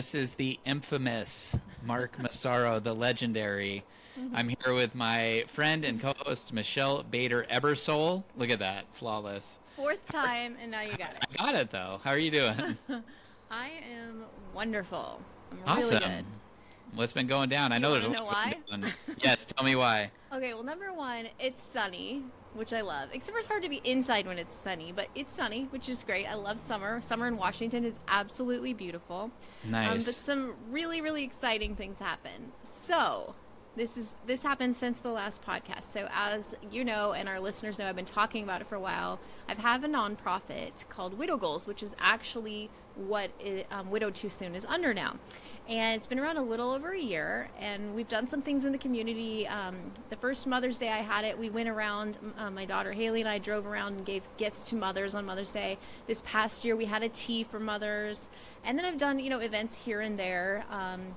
This is the infamous Mark Massaro, the legendary. Mm-hmm. I'm here with my friend and co-host Michelle Bader Ebersole. Look at that, flawless. Fourth time, and now you got it. I got it though. How are you doing? I am wonderful. I'm awesome. really good. What's been going down? I know there's a know why. yes, tell me why. Okay, well, number one, it's sunny, which I love. Except for it's hard to be inside when it's sunny, but it's sunny, which is great. I love summer. Summer in Washington is absolutely beautiful. Nice. Um, but some really, really exciting things happen. So, this is this happened since the last podcast. So as you know and our listeners know, I've been talking about it for a while. I've have a nonprofit called Widow Goals, which is actually what it, um, Widowed Too Soon is under now and it's been around a little over a year and we've done some things in the community. Um, the first mother's day i had it we went around uh, my daughter haley and i drove around and gave gifts to mothers on mother's day. This past year we had a tea for mothers and then i've done you know events here and there um,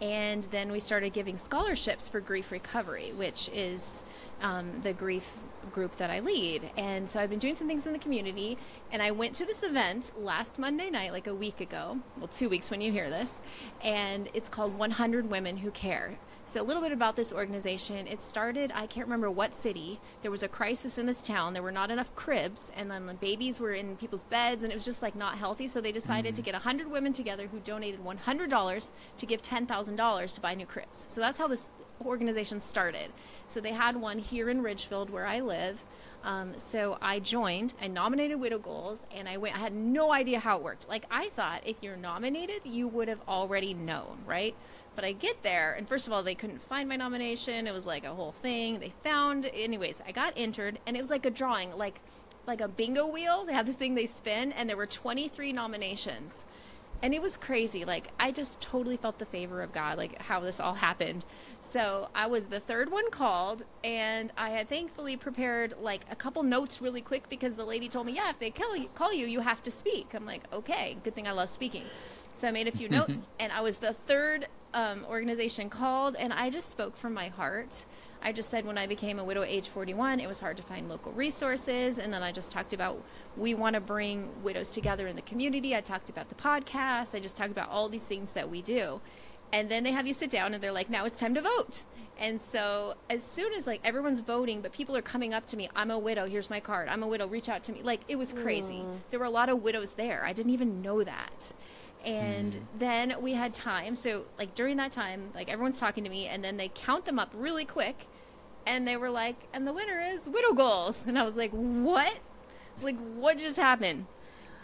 and then we started giving scholarships for grief recovery which is um, the grief group that I lead. And so I've been doing some things in the community. And I went to this event last Monday night, like a week ago, well, two weeks when you hear this. And it's called 100 Women Who Care. So, a little bit about this organization. It started, I can't remember what city. There was a crisis in this town. There were not enough cribs, and then the babies were in people's beds, and it was just like not healthy. So, they decided mm-hmm. to get 100 women together who donated $100 to give $10,000 to buy new cribs. So, that's how this organization started. So they had one here in Ridgefield where I live. Um, so I joined. I nominated Widow Goals, and I went. I had no idea how it worked. Like I thought, if you're nominated, you would have already known, right? But I get there, and first of all, they couldn't find my nomination. It was like a whole thing. They found, anyways. I got entered, and it was like a drawing, like like a bingo wheel. They had this thing they spin, and there were 23 nominations and it was crazy like i just totally felt the favor of god like how this all happened so I was the third one called, and I had thankfully prepared like a couple notes really quick because the lady told me, yeah, if they call you, call you, you have to speak. I'm like, okay, good thing I love speaking. So I made a few notes, and I was the third um, organization called, and I just spoke from my heart. I just said when I became a widow at age 41, it was hard to find local resources. And then I just talked about we want to bring widows together in the community. I talked about the podcast. I just talked about all these things that we do and then they have you sit down and they're like now it's time to vote. And so as soon as like everyone's voting but people are coming up to me i'm a widow here's my card. I'm a widow reach out to me. Like it was crazy. Mm. there were a lot of widows there. I didn't even know that. And mm. then we had time. So like during that time like everyone's talking to me and then they count them up really quick and they were like and the winner is widow goals. And i was like what? Like what just happened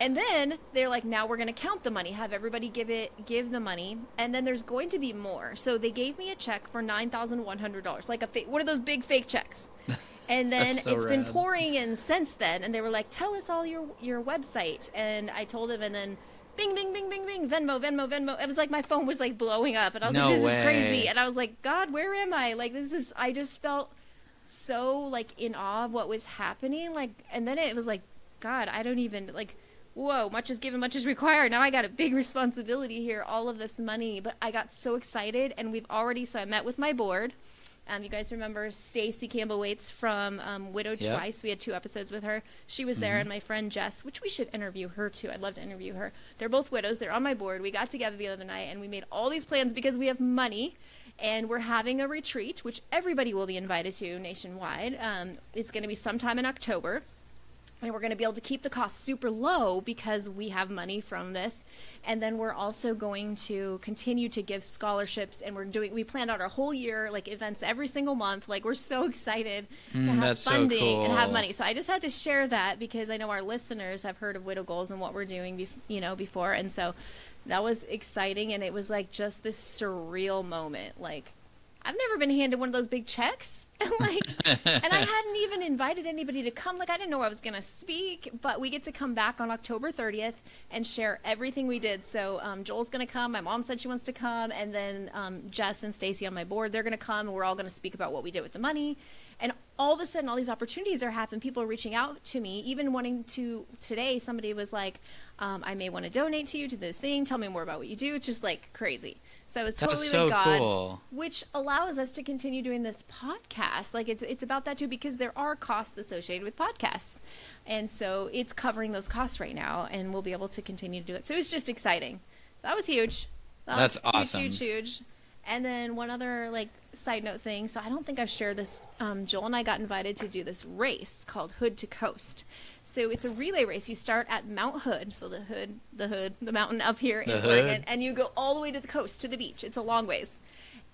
and then they're like, now we're going to count the money, have everybody give it, give the money, and then there's going to be more. So they gave me a check for nine thousand one hundred dollars, like a fake, one of those big fake checks. And then so it's rad. been pouring in since then. And they were like, tell us all your your website, and I told them, and then. Bing, bing, bing, bing, bing, Venmo, Venmo, Venmo. It was like my phone was like blowing up, and I was no like, "This way. is crazy." And I was like, "God, where am I?" Like, this is. I just felt so like in awe of what was happening. Like, and then it was like, God, I don't even like whoa, much is given, much is required. Now I got a big responsibility here, all of this money. But I got so excited, and we've already, so I met with my board. Um, you guys remember Stacy Campbell Waits from um, Widowed yep. Twice? We had two episodes with her. She was there, mm-hmm. and my friend Jess, which we should interview her too. I'd love to interview her. They're both widows. They're on my board. We got together the other night, and we made all these plans because we have money and we're having a retreat, which everybody will be invited to nationwide. Um, it's going to be sometime in October and we're going to be able to keep the cost super low because we have money from this. And then we're also going to continue to give scholarships and we're doing we planned out our whole year like events every single month. Like we're so excited mm, to have funding so cool. and have money. So i just had to share that because i know our listeners have heard of widow goals and what we're doing bef- you know before. And so that was exciting and it was like just this surreal moment. Like I've never been handed one of those big checks. And like and I hadn't even invited anybody to come. Like I didn't know I was gonna speak, but we get to come back on October 30th and share everything we did. So um, Joel's gonna come. My mom said she wants to come, and then um, Jess and Stacy on my board they're gonna come, and we're all gonna speak about what we did with the money. And all of a sudden, all these opportunities are happening. People are reaching out to me, even wanting to. Today, somebody was like, um, "I may want to donate to you to this thing. Tell me more about what you do." It's just like crazy. So it was totally so with God, cool. which allows us to continue doing this podcast. Like it's it's about that too because there are costs associated with podcasts, and so it's covering those costs right now, and we'll be able to continue to do it. So it's just exciting. That was huge. That's huge, awesome. Huge, huge. And then one other like side note thing. So I don't think I've shared this. Um, Joel and I got invited to do this race called Hood to Coast. So it's a relay race. You start at Mount Hood, so the hood, the hood, the mountain up here The in Oregon, hood. and you go all the way to the coast to the beach. It's a long ways,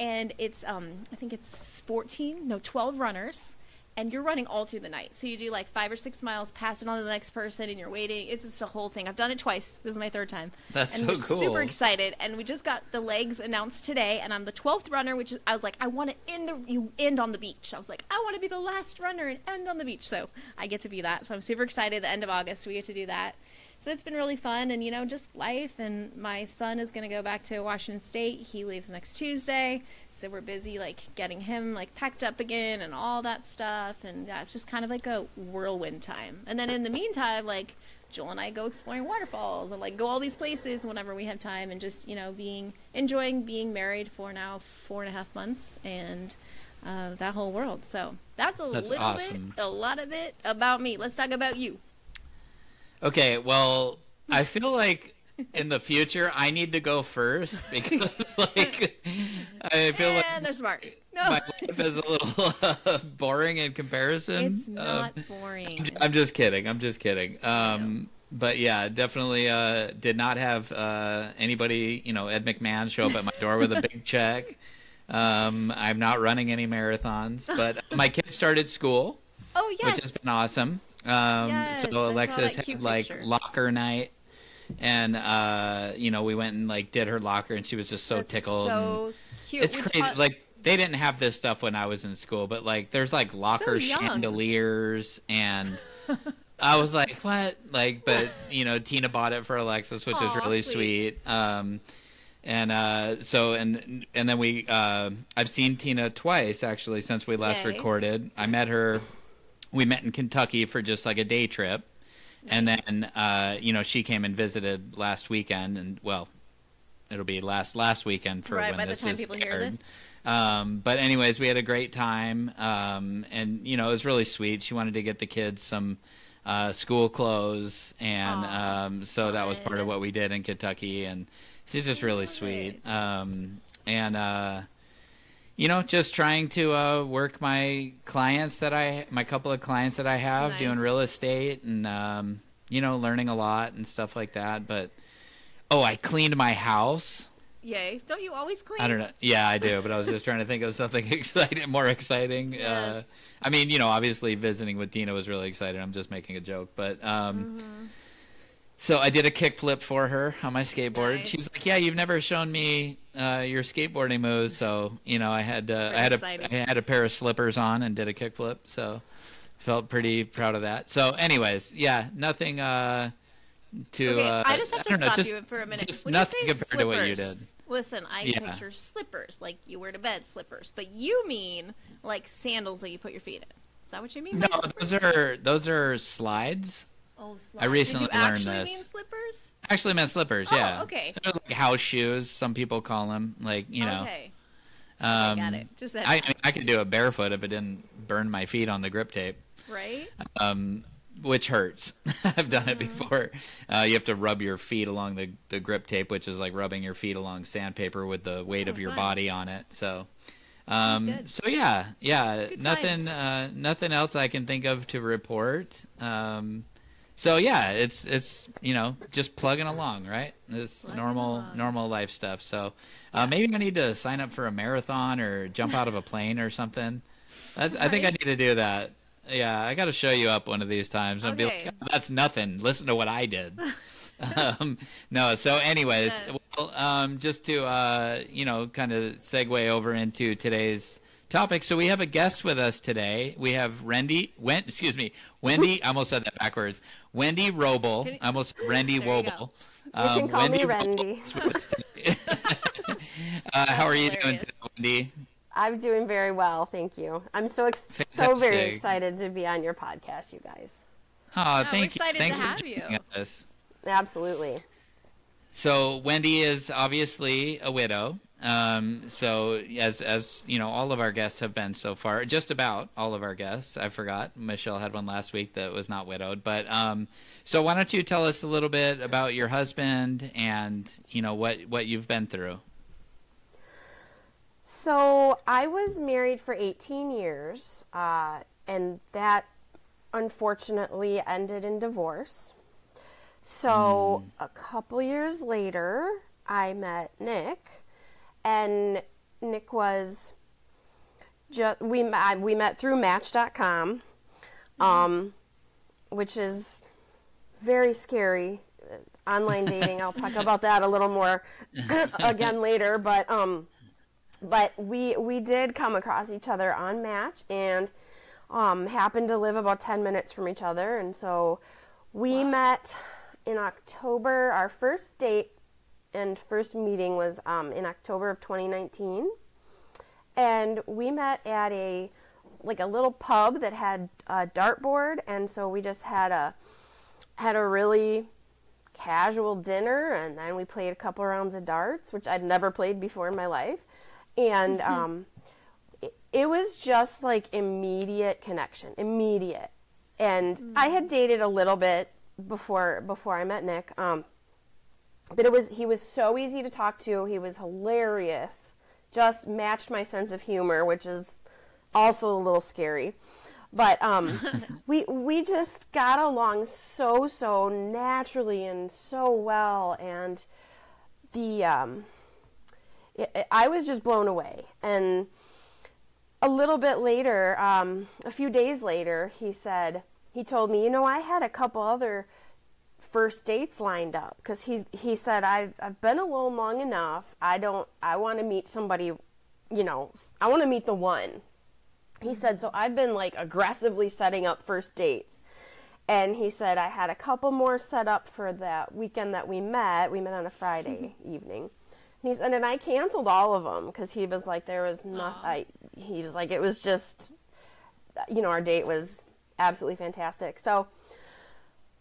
and it's um I think it's 14, no 12 runners, and you're running all through the night. So you do like five or six miles, pass it on to the next person, and you're waiting. It's just a whole thing. I've done it twice. This is my third time. That's and so we're cool. super excited. And we just got the legs announced today, and I'm the 12th runner, which is I was like, I want to end the you end on the beach. I was like, I want to be the last runner and end on the beach. So I get to be that. So I'm super excited. The end of August, we get to do that. So it's been really fun, and you know, just life. And my son is going to go back to Washington State. He leaves next Tuesday, so we're busy like getting him like packed up again and all that stuff. And yeah, it's just kind of like a whirlwind time. And then in the meantime, like Joel and I go exploring waterfalls and like go all these places whenever we have time, and just you know being enjoying being married for now four and a half months and. Uh, that whole world. So that's a That's little awesome. bit, a lot of it about me. Let's talk about you. Okay, well, I feel like in the future I need to go first because, like, I feel like and they're smart. No, my life is a little uh, boring in comparison. it's Um, not boring. I'm just kidding. I'm just kidding. Um, but yeah, definitely uh, did not have uh, anybody, you know, Ed McMahon show up at my door with a big check. Um, I'm not running any marathons, but my kids started school, oh yes, which has been awesome. Um, Yes, so Alexis had like picture. locker night, and uh, you know we went and like did her locker, and she was just so That's tickled. So cute. it's We crazy. taught- Like they didn't have this stuff when I was in school, but like there's like locker young. chandeliers and I was like, what? Like, but you know, Tina bought it for Alexis, which is really sweet. sweet. Um, and uh, so and and then we uh, I've seen Tina twice actually since we last Yay. recorded. I met her. We met in Kentucky for just like a day trip, and then uh, you know she came and visited last weekend, and well, it'll be last last weekend for Right, when by the this time is people hear aired. this. Um, but anyways, we had a great time, um, and you know it was really sweet. She wanted to get the kids some uh, school clothes, and Aw, um, so that was part of what we did in Kentucky, and she's just really sweet. Um, and uh, you know, just trying to uh, work my clients that I, my couple of clients that I have doing real estate, and um, you know, learning a lot and stuff like that. But oh, I cleaned my house. Yay! Don't you always clean? I don't know. Yeah, I do, but I was just trying to think of something exciting, more exciting. Uh, Yes. I mean, you know, obviously visiting with Tina was really exciting. I'm just making a joke, but um, Mm-hmm. So I did a kickflip for her on my skateboard. Nice. She was like, "Yeah, you've never shown me uh, your skateboarding moves." So you know, I had uh, I had a pretty I exciting. had a pair of slippers on and did a kickflip. So felt pretty proud of that. So, anyways, yeah, nothing uh, to. Okay, uh, I just have to don't know, stop just- you for a minute. just When nothing compared to what you did. Listen, I Yeah. picture slippers like you wear to bed slippers, but you mean like sandals that you put your feet in. Is that what you mean? No, those are those are slides. Oh, slides. recently Did you learned actually this. mean slippers? Actually, meant slippers. Oh, yeah. okay. They're like house shoes. Some people call them. Like you know. Okay. Um, got it. Just I, I, mean. I could do it barefoot if it didn't burn my feet on the grip tape, Right? um, which hurts. I've done Mm-hmm. it before. Uh, you have to rub your feet along the, the grip tape, which is like rubbing your feet along sandpaper with the weight Oh, of your fun. body on it. So. Um, so yeah, yeah, Good nothing, uh, nothing else I can think of to report. Um, so yeah, it's it's you know just plugging along, right? This Plugging normal along. normal life stuff. So uh, maybe I need to sign up for a marathon or jump out of a plane or something. That's, I think I need to do that. Yeah, I got to show you up one of these times and be Okay. like, "Oh, "That's nothing. Listen to what I did." um, no. So, anyways, Yes. well, um, just to uh, you know, kind of segue over into today's topic. So we have a guest with us today. We have Wendy. Wen, excuse me, Wendy. I almost said that backwards. Wendy Robel. You- I almost Randy There you go. Woble. You can call me Robel Randy. is with us today. uh, how are you doing today, Wendy? I'm doing very well, thank you. I'm so ex- so very excited to be on your podcast, you guys. Oh, we're thank you. excited to for have you. us. Absolutely. So Wendy is obviously a widow. Um, so as as you know, all of our guests have been so far. Just about all of our guests. I forgot Michelle had one last week that was not widowed. But um, so why don't you tell us a little bit about your husband and you know what what you've been through. So I was married for 18 years, uh, and that unfortunately ended in divorce. So mm. a couple years later, I met Nick, and Nick was just we we met through Match.com, um, which is very scary. Online dating. I'll talk about that a little more again later, but um, but we we did come across each other on Match and um, happened to live about 10 minutes from each other and so we wow. met in october our first date and first meeting was um, in october of 2019 and we met at a like a little pub that had a dartboard and so we just had a had a really casual dinner and then we played a couple rounds of darts which i'd never played before in my life and mm-hmm. um, it, it, was just like immediate connection, immediate. And mm-hmm. I had dated a little bit before before I met Nick, um, but it was he was so easy to talk to. He was hilarious, just matched my sense of humor, which is also a little scary. But um, we we just got along so so naturally and so well, and the um, I was just blown away. And a little bit later, um, a few days later, he said, he told me, you know, I had a couple other first dates lined up because he's he said I've I've been alone long enough. I don't I want to meet somebody, you know, I want to meet the one. He said so I've been like aggressively setting up first dates. And he said I had a couple more set up for that weekend that we met. We met on a Friday evening. He's and I canceled all of them because he was like there was not I he was like it was just you know our date was absolutely fantastic so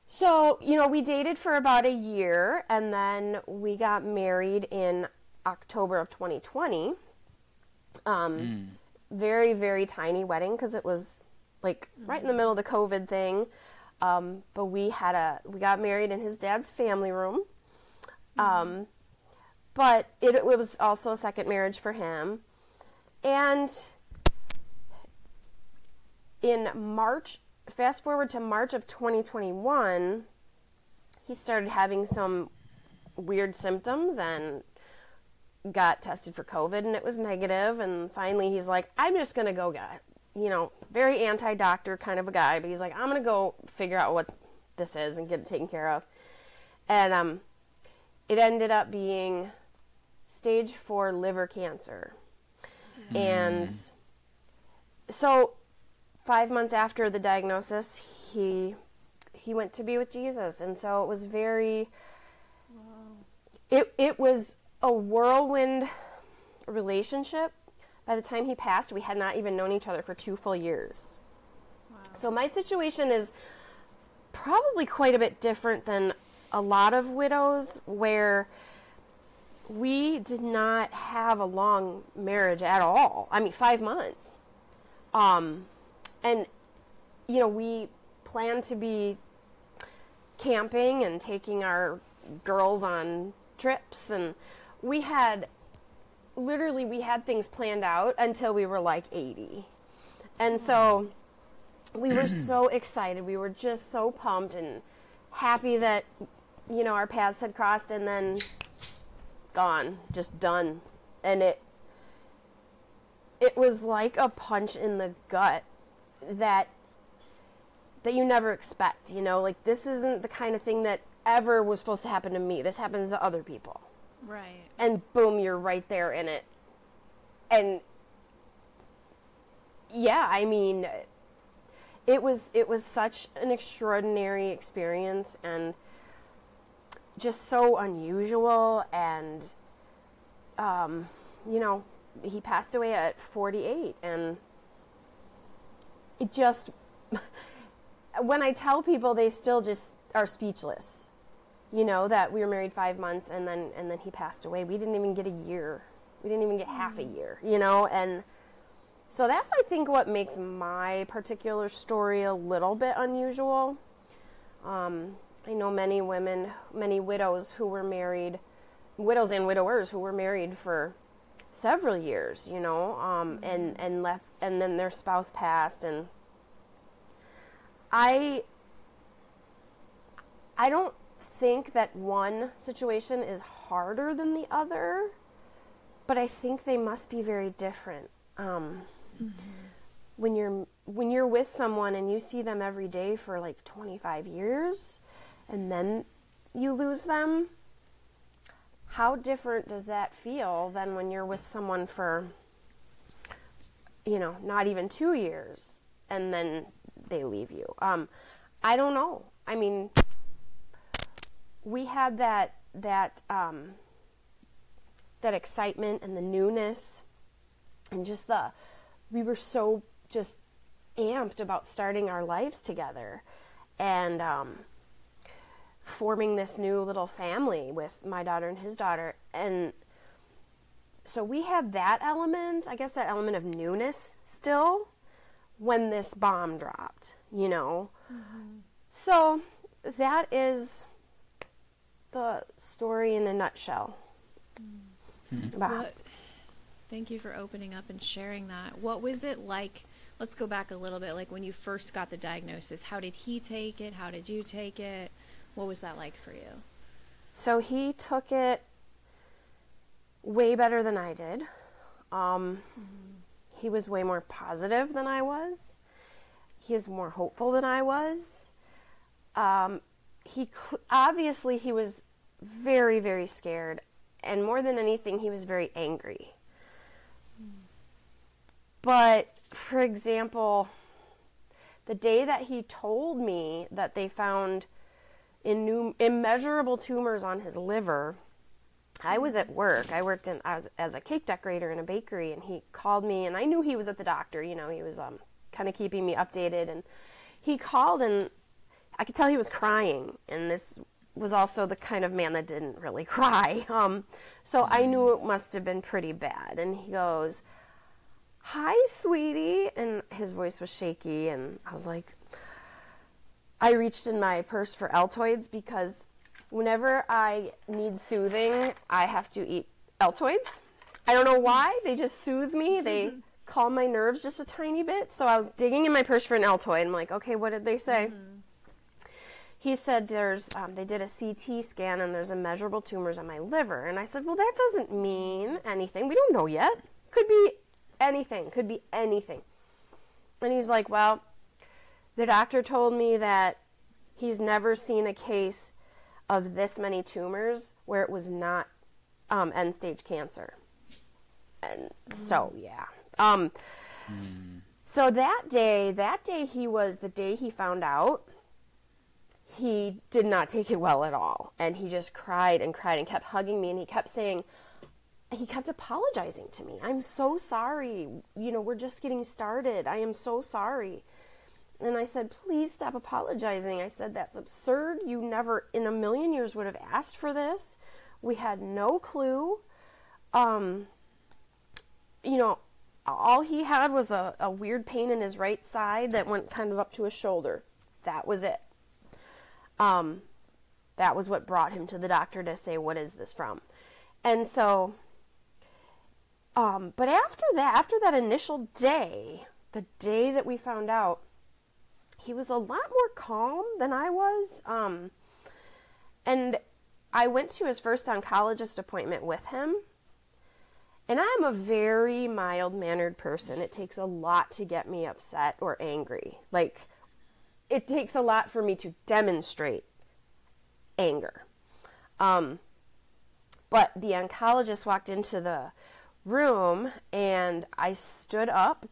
so you know we dated for about a year and then we got married in October of 2020 um mm. very very tiny wedding because it was like right in the middle of the COVID thing um but we had a we got married in his dad's family room um but it, it was also a second marriage for him. And in March, fast forward to March of 2021, he started having some weird symptoms and got tested for COVID and it was negative. And finally, he's like, I'm just going to go get, you know, very anti doctor kind of a guy, but he's like, I'm going to go figure out what this is and get it taken care of. And um, it ended up being stage four liver cancer. Mm. And so, five months after the diagnosis, he he went to be with Jesus, and so it was very. It it was a whirlwind relationship. By the time he passed, we had not even known each other for two full years. Wow. So my situation is probably quite a bit different than a lot of widows, where we did not have a long marriage at all. I mean, five months. Um, and, you know, we planned to be camping and taking our girls on trips. And we had, literally, we had things planned out until we were like 80. And so we were so excited. We were just so pumped and happy that, you know, our paths had crossed. And then gone, just done. And it it was like a punch in the gut that that you never expect, you know? Like this isn't the kind of thing that ever was supposed to happen to me. This happens to other people. Right. And boom, you're right there in it. And yeah, I mean it was it was such an extraordinary experience and just so unusual and um, you know he passed away at 48 and it just when i tell people they still just are speechless you know that we were married five months and then and then he passed away we didn't even get a year We didn't even get half a year, you know? And so that's, I think, what makes my particular story a little bit unusual. Um, I know many women, many widows who were married, widows and widowers who were married for several years, you know, um, and and left, and then their spouse passed, and I I don't think that one situation is harder than the other, but I think they must be very different. Um, mm-hmm. When you're when you're with someone and you see them every day for like 25 years, and then you lose them, how different does that feel than when you're with someone for, you know, not even two years, and then they leave you? Um, I don't know. I mean, we had that that um, that excitement and the newness and just the we were so just amped about starting our lives together and um, forming this new little family with my daughter and his daughter and so we had that element i guess that element of newness still when this bomb dropped you know mm-hmm. so that is the story in a nutshell. Mm-hmm. About what, thank you for opening up and sharing that. What was it like? Let's go back a little bit. Like when you first got the diagnosis, how did he take it? How did you take it? What was that like for you? So he took it way better than I did. Um, mm-hmm. He was way more positive than I was. He is more hopeful than I was. Um, he obviously he was very very scared and more than anything he was very angry but for example the day that he told me that they found in immeasurable tumors on his liver i was at work i worked in as, as a cake decorator in a bakery and he called me and i knew he was at the doctor you know he was um, kind of keeping me updated and he called and I could tell he was crying, and this was also the kind of man that didn't really cry. Um, so I knew it must have been pretty bad. And he goes, Hi, sweetie. And his voice was shaky, and I was like, I reached in my purse for Altoids because whenever I need soothing, I have to eat Altoids. I don't know why. They just soothe me. They calm my nerves just a tiny bit. So I was digging in my purse for an Altoid. I'm like, okay, what did they say? Mm-hmm he said there's um, they did a CT scan and there's immeasurable tumors on my liver. And I said, well, that doesn't mean anything. We don't know yet. Could be anything. Could be anything. And he's like, well, the doctor told me that he's never seen a case of this many tumors where it was not um, end stage cancer. And so, yeah. Um, mm. So that day, that day he was the day he found out he did not take it well at all. And he just cried and cried and kept hugging me and he kept saying, he kept apologizing to me. I'm so sorry. You know, we're just getting started. I am so sorry. And I said, please stop apologizing. I said, that's absurd. You never in a million years would have asked for this. We had no clue. Um, you know, all he had was a, a weird pain in his right side that went kind of up to his shoulder. That was it. Um, that was what brought him to the doctor to say, What is this from? And so, um, but after that, after that initial day, the day that we found out, he was a lot more calm than I was. Um, and I went to his first oncologist appointment with him. And I'm a very mild mannered person. It takes a lot to get me upset or angry. Like, it takes a lot for me to demonstrate anger. Um, but the oncologist walked into the room and I stood up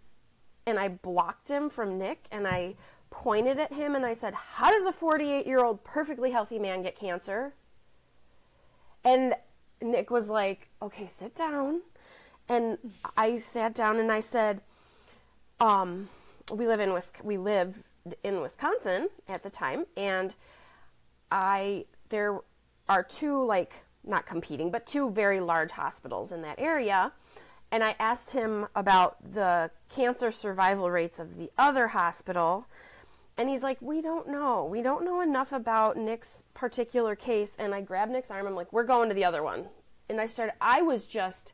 and I blocked him from Nick and I pointed at him and I said, How does a 48 year old perfectly healthy man get cancer? And Nick was like, Okay, sit down. And I sat down and I said, um, we live in we live in Wisconsin at the time, and I there are two like not competing, but two very large hospitals in that area. And I asked him about the cancer survival rates of the other hospital. And he's like, We don't know. We don't know enough about Nick's particular case. And I grabbed Nick's arm. I'm like, We're going to the other one. And I started, I was just,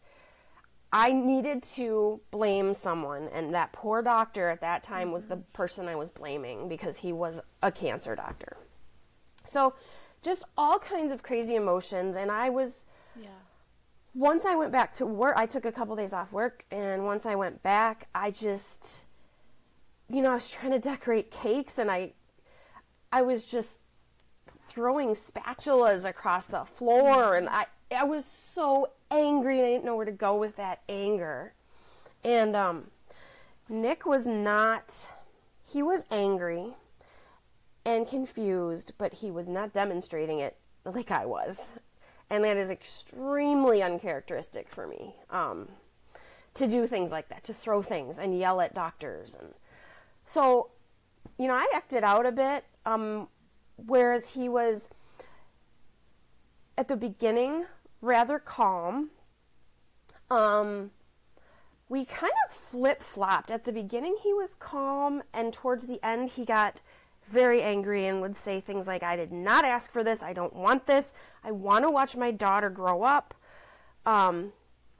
I needed to blame someone. And that poor doctor at that time was the mm-hmm. person I was blaming because he was a cancer doctor. So just all kinds of crazy emotions. And I was, Yeah. once I went back to work, I took a couple days off work, and once I went back, I just, you know, I was trying to decorate cakes, and I, I was just throwing spatulas across the floor, and I, I was so angry, and I didn't know where to go with that anger, and um, Nick was not, he was angry and confused, but he was not demonstrating it like I was. And that is extremely uncharacteristic for me um, to do things like that, to throw things and yell at doctors. And so, you know, I acted out a bit, um, whereas he was at the beginning rather calm. Um, we kind of flip flopped. At the beginning, he was calm, and towards the end, he got very angry and would say things like, I did not ask for this. I don't want this. I want to watch my daughter grow up um,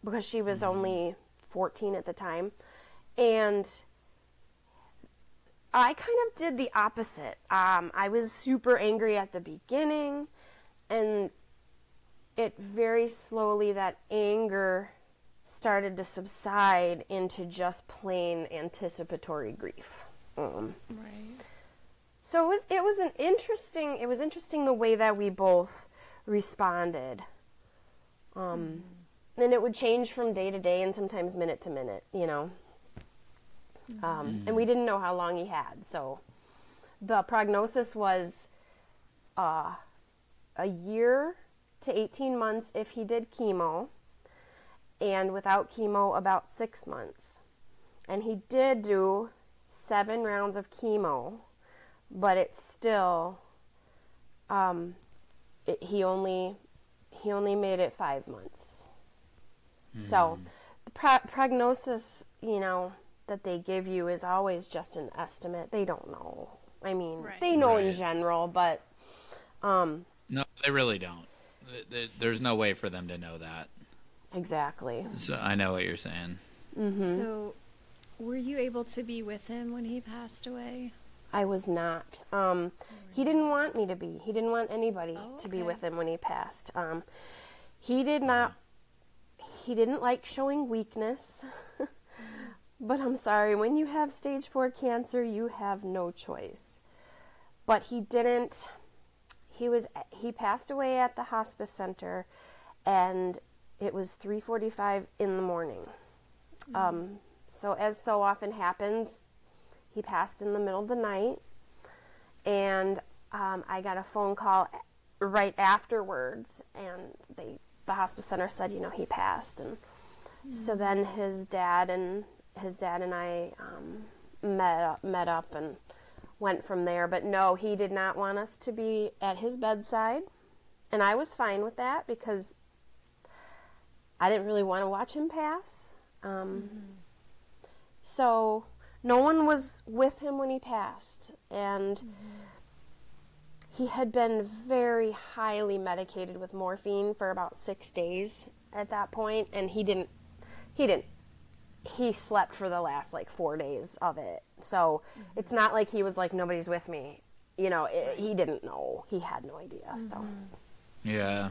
because she was only 14 at the time. And I kind of did the opposite. Um, I was super angry at the beginning, and it very slowly, that anger started to subside into just plain anticipatory grief. Um, Right. so it was it was an interesting it was interesting the way that we both responded. Um, and it would change from day to day and sometimes minute to minute, you know. Um, and we didn't know how long he had, so the prognosis was uh, a year to 18 months if he did chemo, and without chemo, about six months. And he did do seven rounds of chemo, but it's still, um, it, he only he only made it five months. So, the pro- prognosis, you know, that they give you is always just an estimate. They don't know. I mean, Right. they know in general, but um, No, they really don't. Th- th- There's no way for them to know that. exactly. So I know what you're saying. So, were you able to be with him when he passed away? I was not. Um, he didn't want me to be. He didn't want anybody Oh, to be with him when he passed. Um, he did not. He didn't like showing weakness. but I'm sorry, when you have stage four cancer, you have no choice. But he didn't. He was. He passed away at the hospice center, and it was 3:45 in the morning. Um, so as so often happens, he passed in the middle of the night, and um, I got a phone call right afterwards, and they the hospice center said, you know, he passed, and so then his dad and his dad and I um, met up, met up and went from there. But no, he did not want us to be at his bedside, and I was fine with that because I didn't really want to watch him pass. Um, so no one was with him when he passed, and he had been very highly medicated with morphine for about six days at that point, and he didn't. He didn't. He slept for the last like four days of it, so it's not like he was like nobody's with me. You know, it, he didn't know. He had no idea. So mm-hmm. Yeah.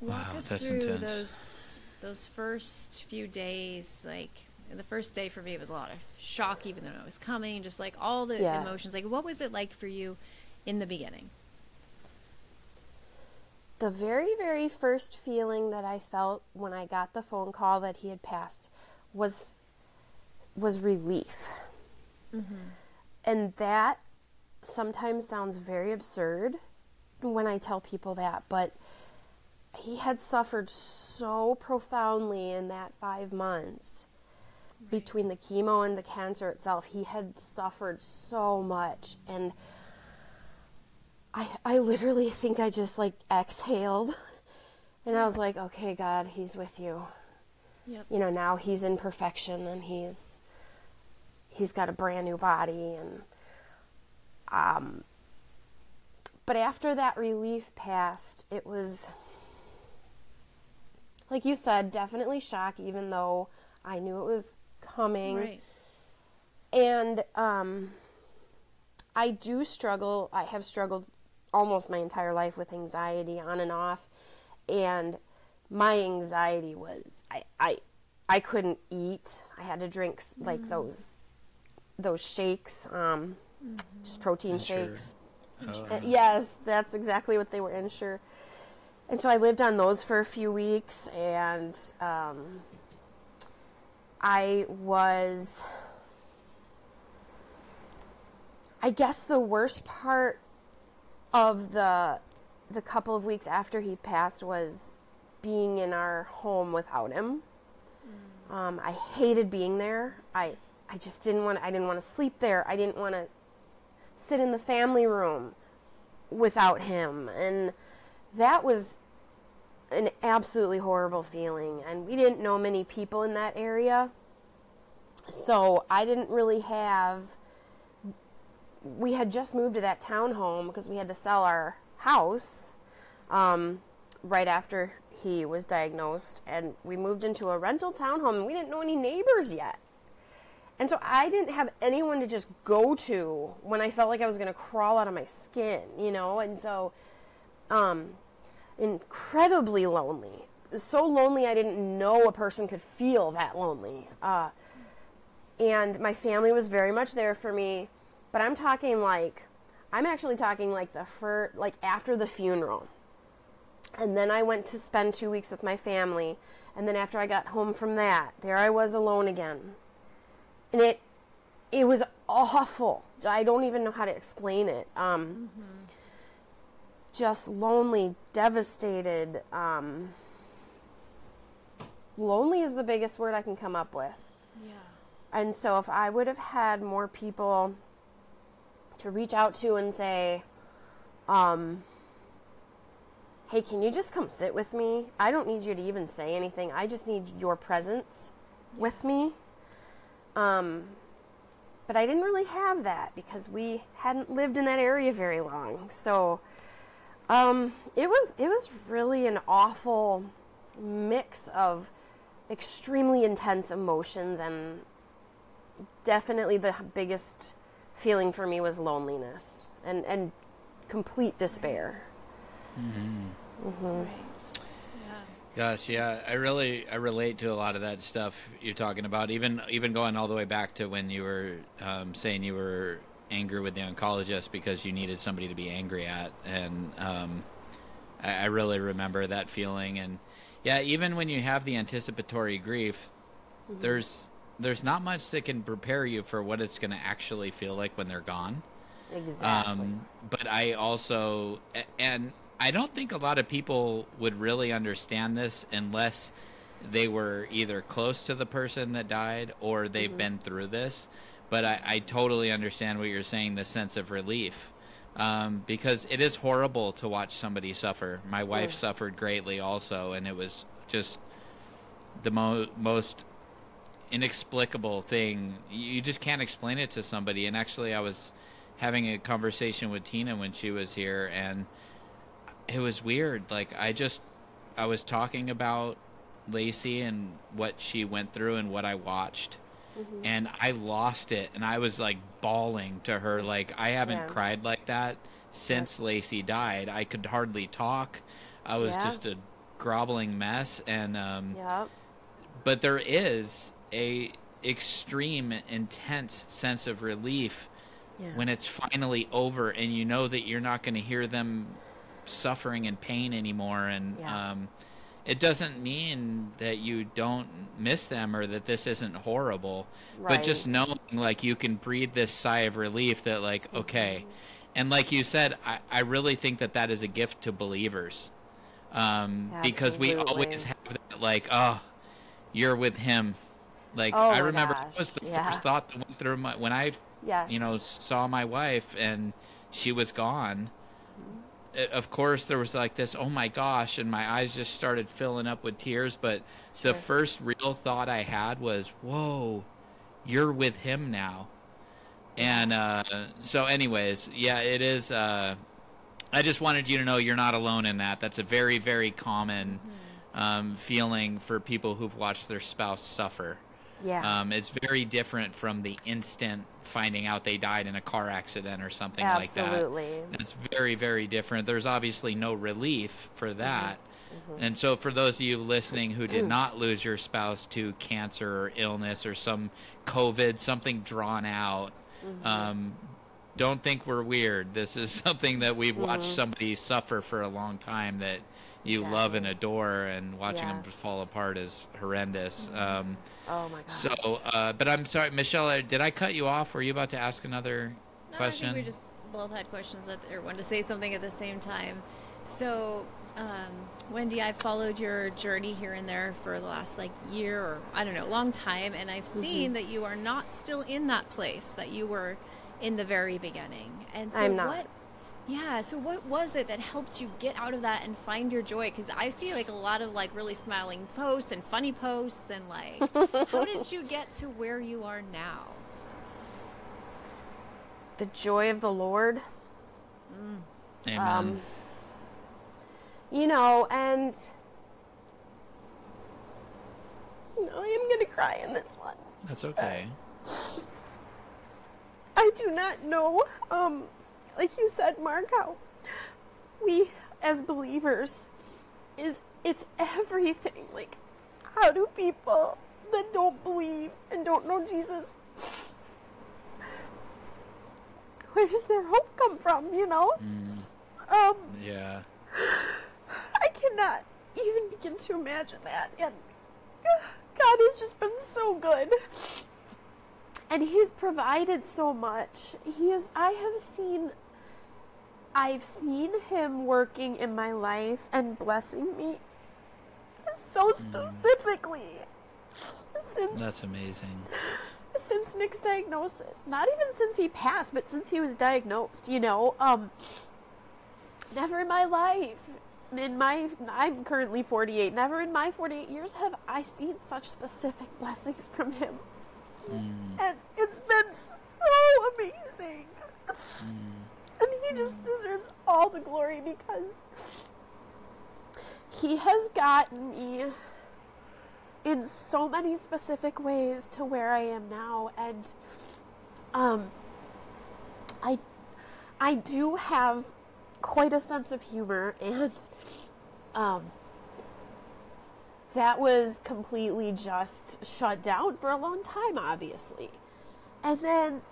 Walk Wow, us that's through intense. those those first few days. Like the first day for me it was a lot of shock, even though it was coming. Just like all the Yeah. emotions. Like, what was it like for you in the beginning? The very, very first feeling that I felt when I got the phone call that he had passed was was relief. Mm-hmm. And that sometimes sounds very absurd when I tell people that, but he had suffered so profoundly in that 5 months between the chemo and the cancer itself. He had suffered so much and I, I literally think I just like exhaled and I was like, okay, God, He's with you. Yep. You know, now He's in perfection and He's He's got a brand new body and um but after that relief passed, it was like you said, definitely shock even though I knew it was coming. Right. And um, I do struggle. I have struggled almost my entire life with anxiety on and off. And my anxiety was I I, I couldn't eat. I had to drink s- like those those shakes, um, just protein Ensure. shakes. Oh, Uh, yes, that's exactly what they were Ensure. And so I lived on those for a few weeks, and um, I was. I guess the worst part of the the couple of weeks after he passed was being in our home without him. Um, I hated being there. I I just didn't want. I didn't want to sleep there. I didn't want to sit in the family room without him, and that was an absolutely horrible feeling. And we didn't know many people in that area, so I didn't really have. We had just moved to that townhome because we had to sell our house um, right after he was diagnosed, and we moved into a rental townhome, and we didn't know any neighbors yet. And so I didn't have anyone to just go to when I felt like I was going to crawl out of my skin, you know? And so, um, incredibly lonely. So lonely I didn't know a person could feel that lonely. Uh, and my family was very much there for me, but I'm talking like, I'm actually talking like the fir- like after the funeral. And then I went to spend two weeks with my family. And then after I got home from that, there I was alone again and it it was awful. I don't even know how to explain it. Um, Just lonely, devastated. Um, lonely is the biggest word I can come up with. Yeah. And so, if I would have had more people to reach out to and say, um, hey, can you just come sit with me? I don't need you to even say anything. I just need your presence with me. Um, but I didn't really have that because we hadn't lived in that area very long. So um, it was it was really an awful mix of extremely intense emotions and definitely the biggest feeling for me was loneliness and and complete despair. Right. Yeah. Gosh, yeah, I really I relate to a lot of that stuff you're talking about. Even even going all the way back to when you were um, saying you were angry with the oncologist because you needed somebody to be angry at, and um, I, I really remember that feeling. And yeah, even when you have the anticipatory grief, there's there's not much that can prepare you for what it's going to actually feel like when they're gone. Exactly. Um, but I also, and I don't think a lot of people would really understand this unless they were either close to the person that died or they've been through this. But I, I totally understand what you're saying the sense of relief. Um, because it is horrible to watch somebody suffer. My wife suffered greatly also, and it was just the mo- most inexplicable thing. You just can't explain it to somebody. And actually, I was having a conversation with Tina when she was here, and it was weird. Like I just, I was talking about Lacey and what she went through and what I watched, and I lost it, and I was like bawling to her. Like I haven't Yeah. cried like that since Lacey died. I could hardly talk. I was Yeah. just a groveling mess, and um, yep. but there is a extreme intense sense of relief Yeah. when it's finally over and you know that you're not going to hear them suffering and pain anymore and Yeah. um, it doesn't mean that you don't miss them or that this isn't horrible but just knowing like you can breathe this sigh of relief that like Mm-hmm. okay and like you said I, I really think that that is a gift to believers um, because we always have that like oh you're with him like Oh i remember gosh, that was the yeah. first thought that went through my when i Yes. you know saw my wife and she was gone uh, of course, there was like this, oh my gosh, and my eyes just started filling up with tears. But the first real thought I had was, whoa, you're with him now. And uh, so, anyways, yeah, it is. Uh, I just wanted you to know you're not alone in that. That's a very, very common um, feeling for people who've watched their spouse suffer. Yeah. Um, it's very different from the instant finding out they died in a car accident or something like that. Absolutely. It's very, very different. There's obviously no relief for mm-hmm. that. Mm-hmm. And so, for those of you listening who did mm. not lose your spouse to cancer or illness or some COVID, something drawn out, mm-hmm. um, don't think we're weird. This is something that we've watched somebody suffer for a long time that you love and adore, and watching them fall apart is horrendous. Um, oh my god. so, uh, but I'm sorry, Michelle, did I cut you off? Were you about to ask another No, question? I think we just both had questions at, or wanted to say something at the same time. So, um, Wendy, I've followed your journey here and there for the last like year or I don't know, long time, and I've Mm-hmm. seen that you are not still in that place that you were in the very beginning. And so, I'm not. what? Yeah. So, what was it that helped you get out of that and find your joy? Because I see like a lot of like really smiling posts and funny posts, and like, how did you get to where you are now? the joy of the Lord. Amen. Um, you know, and you know, I am gonna cry in this one. That's okay. I do not know, um, like you said, Mark, how we as believers is it's everything. Like, how do people that don't believe and don't know Jesus, where does their hope come from? You know, um, Yeah. I cannot even begin to imagine that. And God has just been so good. And He's provided so much. He is I have seen I've seen him working in my life and blessing me so hmm. specifically since That's amazing. since Nick's diagnosis. Not even since he passed, but since he was diagnosed, you know. Um never in my life in my I'm currently 48. Never in my 48 years have I seen such specific blessings from him. Hmm. And it's been so amazing. And he just deserves all the glory because he has gotten me in so many specific ways to where I am now and um I I do have quite a sense of humor and um that was completely just shut down for a long time obviously. And then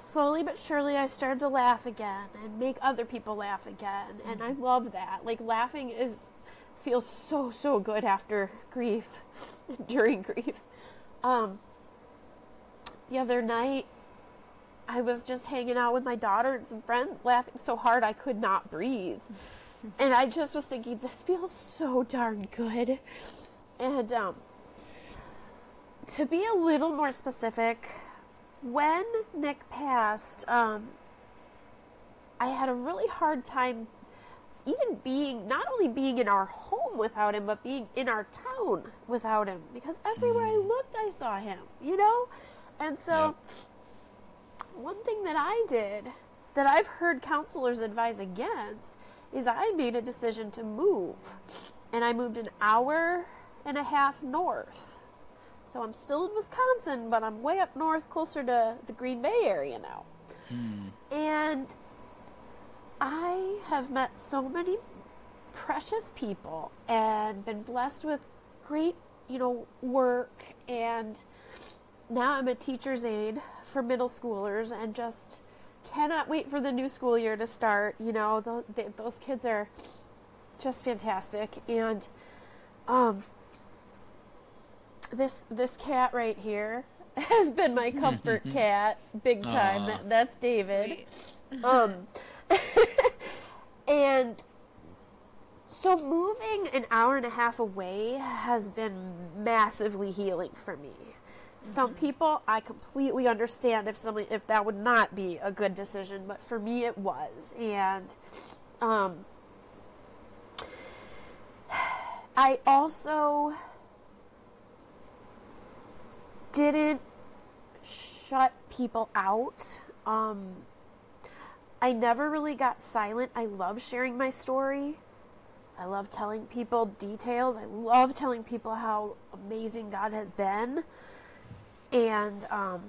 slowly but surely I started to laugh again and make other people laugh again and I love that. Like laughing is feels so so good after grief during grief. Um the other night I was just hanging out with my daughter and some friends laughing so hard I could not breathe. And I just was thinking this feels so darn good. And um to be a little more specific, when Nick passed, um, I had a really hard time even being, not only being in our home without him, but being in our town without him. Because everywhere I looked, I saw him, you know? And so, one thing that I did that I've heard counselors advise against is I made a decision to move. And I moved an hour and a half north. So I'm still in Wisconsin, but I'm way up north, closer to the Green Bay area now. And I have met so many precious people and been blessed with great, you know, work. And now I'm a teacher's aide for middle schoolers and just cannot wait for the new school year to start. You know, those, those kids are just fantastic. And, um, this this cat right here has been my comfort cat big time. That, that's David. Sweet. Um, and so moving an hour and a half away has been massively healing for me Some people I completely understand if somebody if that would not be a good decision, but for me it was. And um I also didn't shut people out. Um, I never really got silent. I love sharing my story. I love telling people details. I love telling people how amazing God has been. And um,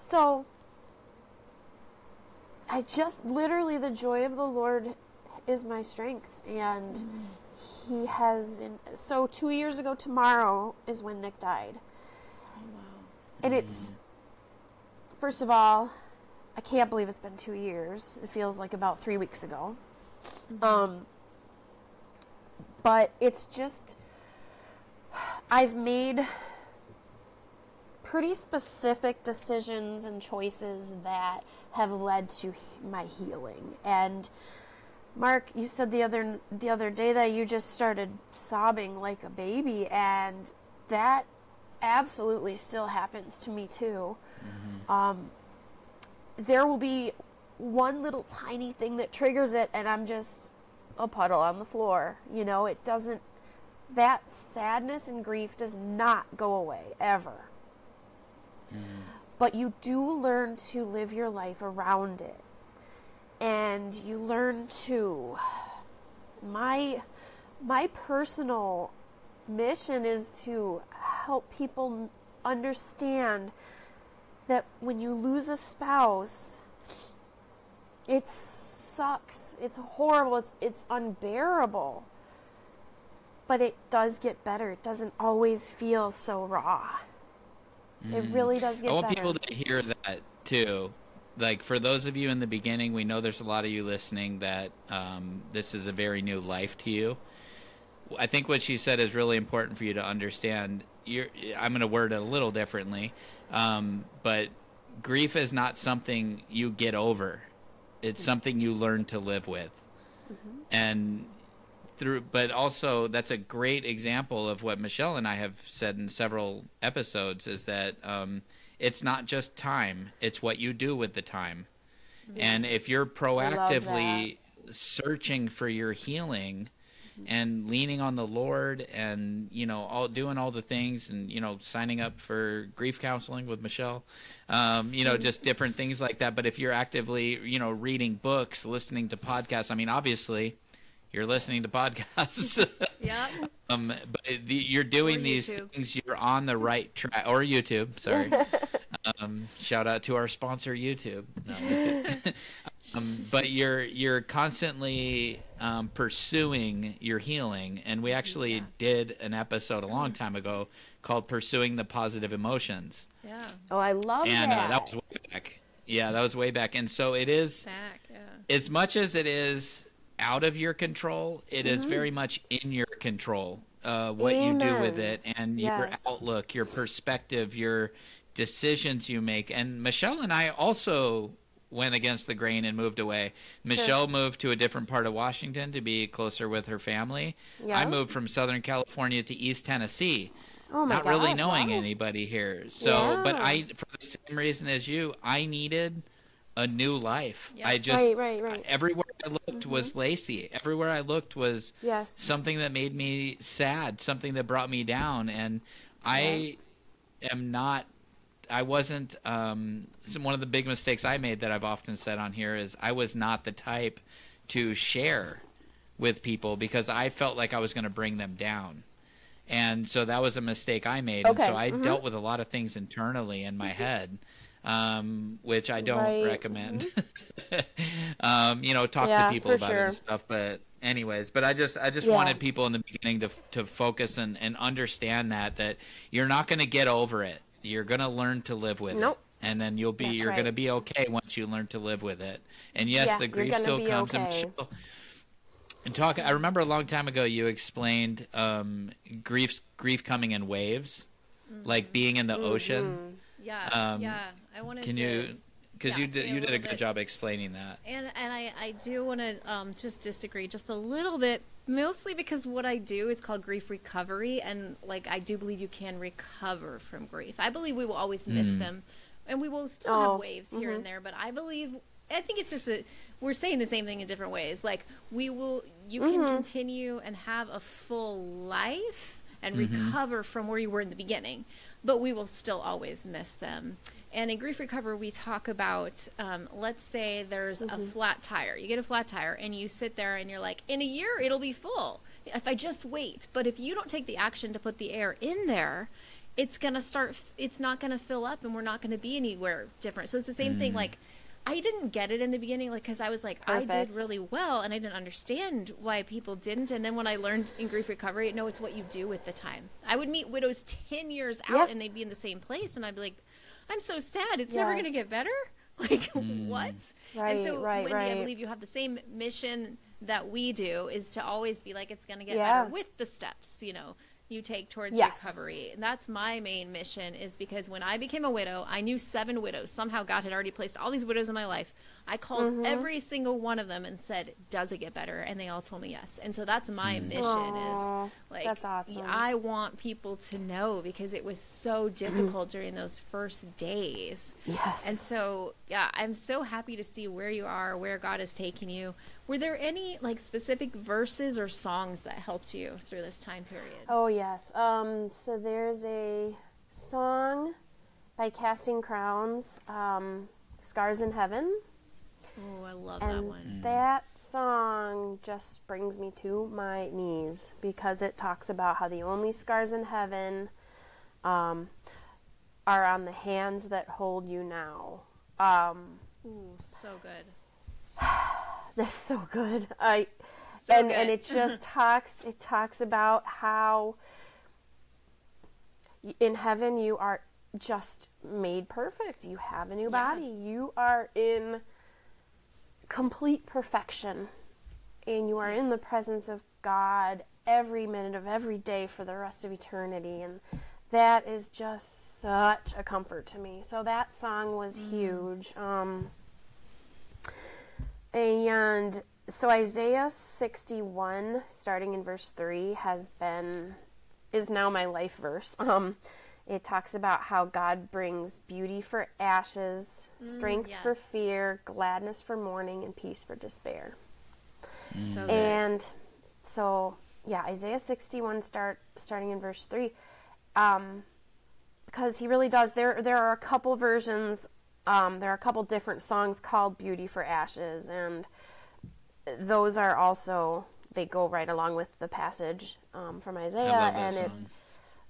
so I just literally, the joy of the Lord is my strength. And mm-hmm. He has, in, so two years ago tomorrow is when Nick died. And it's, first of all, I can't believe it's been two years. It feels like about three weeks ago. Mm-hmm. Um, but it's just, I've made pretty specific decisions and choices that have led to my healing. And Mark, you said the other the other day that you just started sobbing like a baby, and that absolutely still happens to me too. Mm-hmm. Um, there will be one little tiny thing that triggers it, and I'm just a puddle on the floor. You know, it doesn't, that sadness and grief does not go away ever. Mm. But you do learn to live your life around it. And you learn to, my, my personal mission is to help people understand that when you lose a spouse, it sucks. It's horrible. It's it's unbearable. But it does get better. It doesn't always feel so raw. Mm. It really does get I want better. people to hear that too. Like for those of you in the beginning, we know there's a lot of you listening that um, this is a very new life to you. I think what she said is really important for you to understand. You're, I'm going to word it a little differently, um, but grief is not something you get over. It's mm-hmm. something you learn to live with, mm-hmm. and through. But also, that's a great example of what Michelle and I have said in several episodes: is that um, it's not just time; it's what you do with the time. Yes. And if you're proactively searching for your healing and leaning on the Lord and you know all doing all the things and you know signing up for grief counseling with Michelle, um, you know just different things like that. But if you're actively you know reading books, listening to podcasts, I mean obviously you're listening to podcasts. yeah. um, but the, you're doing these things. You're on the right track. Or YouTube. Sorry. um, shout out to our sponsor, YouTube. No, um, but you're you're constantly um, pursuing your healing, and we actually yeah. did an episode a long mm-hmm. time ago called "Pursuing the Positive Emotions." Yeah. Oh, I love and, that. And uh, that was way back. Yeah, that was way back, and so it is. Back, yeah. As much as it is out of your control, it mm-hmm. is very much in your control. Uh, what Amen. you do with it, and yes. your outlook, your perspective, your decisions you make. And Michelle and I also went against the grain and moved away. Michelle sure. moved to a different part of Washington to be closer with her family. Yeah. I moved from Southern California to East Tennessee. Oh not gosh, really knowing wow. anybody here. So, yeah. but I, for the same reason as you, I needed a new life. I just right, right, right. everywhere I looked mm-hmm. was Lacey. Everywhere I looked was yes. something that made me sad, something that brought me down, and I am not I wasn't. Um, some, one of the big mistakes I made that I've often said on here is I was not the type to share with people because I felt like I was going to bring them down. And so that was a mistake I made. Okay. And so I mm-hmm. dealt with a lot of things internally in my mm-hmm. head, um, which I don't right. recommend. Mm-hmm. um, you know, talk yeah, to people about sure. it and stuff. But anyways, but I just I just yeah. wanted people in the beginning to to focus and, and understand that that you're not going to get over it you're gonna learn to live with nope. it, and then you'll be That's you're right. gonna be okay once you learn to live with it. And yes, yeah, the grief still comes. Okay. And, and talk. I remember a long time ago you explained um, grief grief coming in waves, mm-hmm. like being in the mm-hmm. ocean. Yeah, um, yeah. I wanted. Can to... you because yeah, you did you did a good bit. job explaining that. And and I, I do want to um, just disagree just a little bit, mostly because what I do is called grief recovery, and like I do believe you can recover from grief. I believe we will always miss Mm. them, and we will still Oh, have waves here mm-hmm. and there. But I believe I think it's just that we're saying the same thing in different ways. Like we will, you can mm-hmm. continue and have a full life and mm-hmm. recover from where you were in the beginning, but we will still always miss them. And in grief recovery, we talk about, um, let's say there's a flat tire. You get a flat tire and you sit there and you're like, in a year it'll be full if I just wait. But if you don't take the action to put the air in there, it's gonna start. It's not gonna fill up, and we're not gonna be anywhere different. So it's the same thing. Like I didn't get it in the beginning, like because I was like, I did really well, and I didn't understand why people didn't. And then when I learned in grief recovery, no, it's what you do with the time. I would meet widows ten years out, Yep. and they'd be in the same place, and I'd be like, I'm so sad. It's never gonna get better. Like hmm. what? Right, and so, right, Wendy, I believe you have the same mission that we do is to always be like it's going to get Yeah. better with the steps you know you take towards Yes. recovery and that's my main mission is because when i became a widow i knew seven widows somehow god had already placed all these widows in my life i called Mm-hmm. every single one of them and said does it get better and they all told me yes and so that's my mission Aw, is like that's awesome. i want people to know because it was so difficult during those first days Yes. and so, yeah, I'm so happy to see where you are, where God has taken you. Were there any like specific verses or songs that helped you through this time period? Oh yes. Um, so there's a song by Casting Crowns, um, "Scars in Heaven," Oh, I love that one. that song just brings me to my knees because it talks about how the only scars in heaven um, are on the hands that hold you now. Um, Ooh, so good. That's so good. I So and and it just talks it talks about how in heaven you are just made perfect. You have a new Yeah. body. You are in complete perfection. And you are in the presence of God every minute of every day for the rest of eternity and that is just such a comfort to me. So that song was huge. Um and so Isaiah 61 starting in verse 3 has been is now my life verse. Um it talks about how God brings beauty for ashes, strength for fear, gladness for mourning and peace for despair. So good. And so, yeah, Isaiah 61 start starting in verse 3. Um because he really does there there are a couple versions um there are a couple different songs called Beauty for Ashes and those are also they go right along with the passage um, from I Isaiah love that and it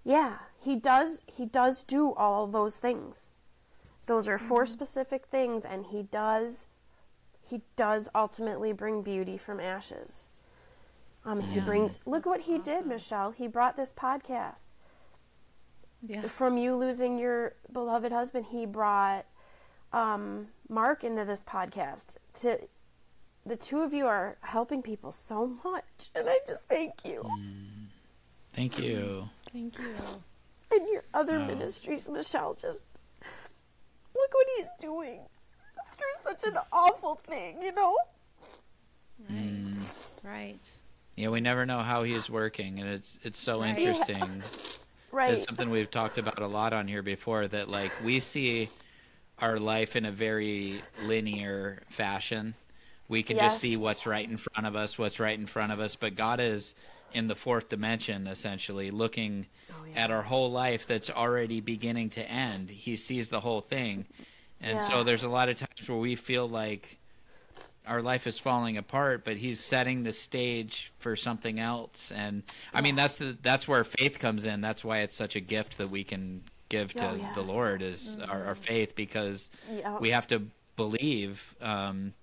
yeah, he does he does do all those things. Those are 4 specific things and he does he does ultimately bring beauty from ashes. Um he brings look That's what he did. Michelle. He brought this podcast yeah. from you losing your beloved husband, he brought um, Mark into this podcast. To the two of you are helping people so much, and I just thank you. Thank you. Thank you. And your other Wow. ministries, Michelle. Just look what he's doing through such an awful thing, you know. Right. Mm. Right. Yeah, we never know how he's working, and it's it's so Right. interesting. Right. It's something we've talked about a lot on here before. That like we see our life in a very linear fashion. We can just see what's right in front of us, what's right in front of us. But God is in the fourth dimension, essentially looking Oh, yeah. at our whole life that's already beginning to end. He sees the whole thing, and so there's a lot of times where we feel like our life is falling apart, but he's setting the stage for something else. And I mean, that's the, that's where faith comes in. That's why it's such a gift that we can give to Oh, the yes. Mm-hmm. Lord is our, our faith because Yeah. we have to believe. Um,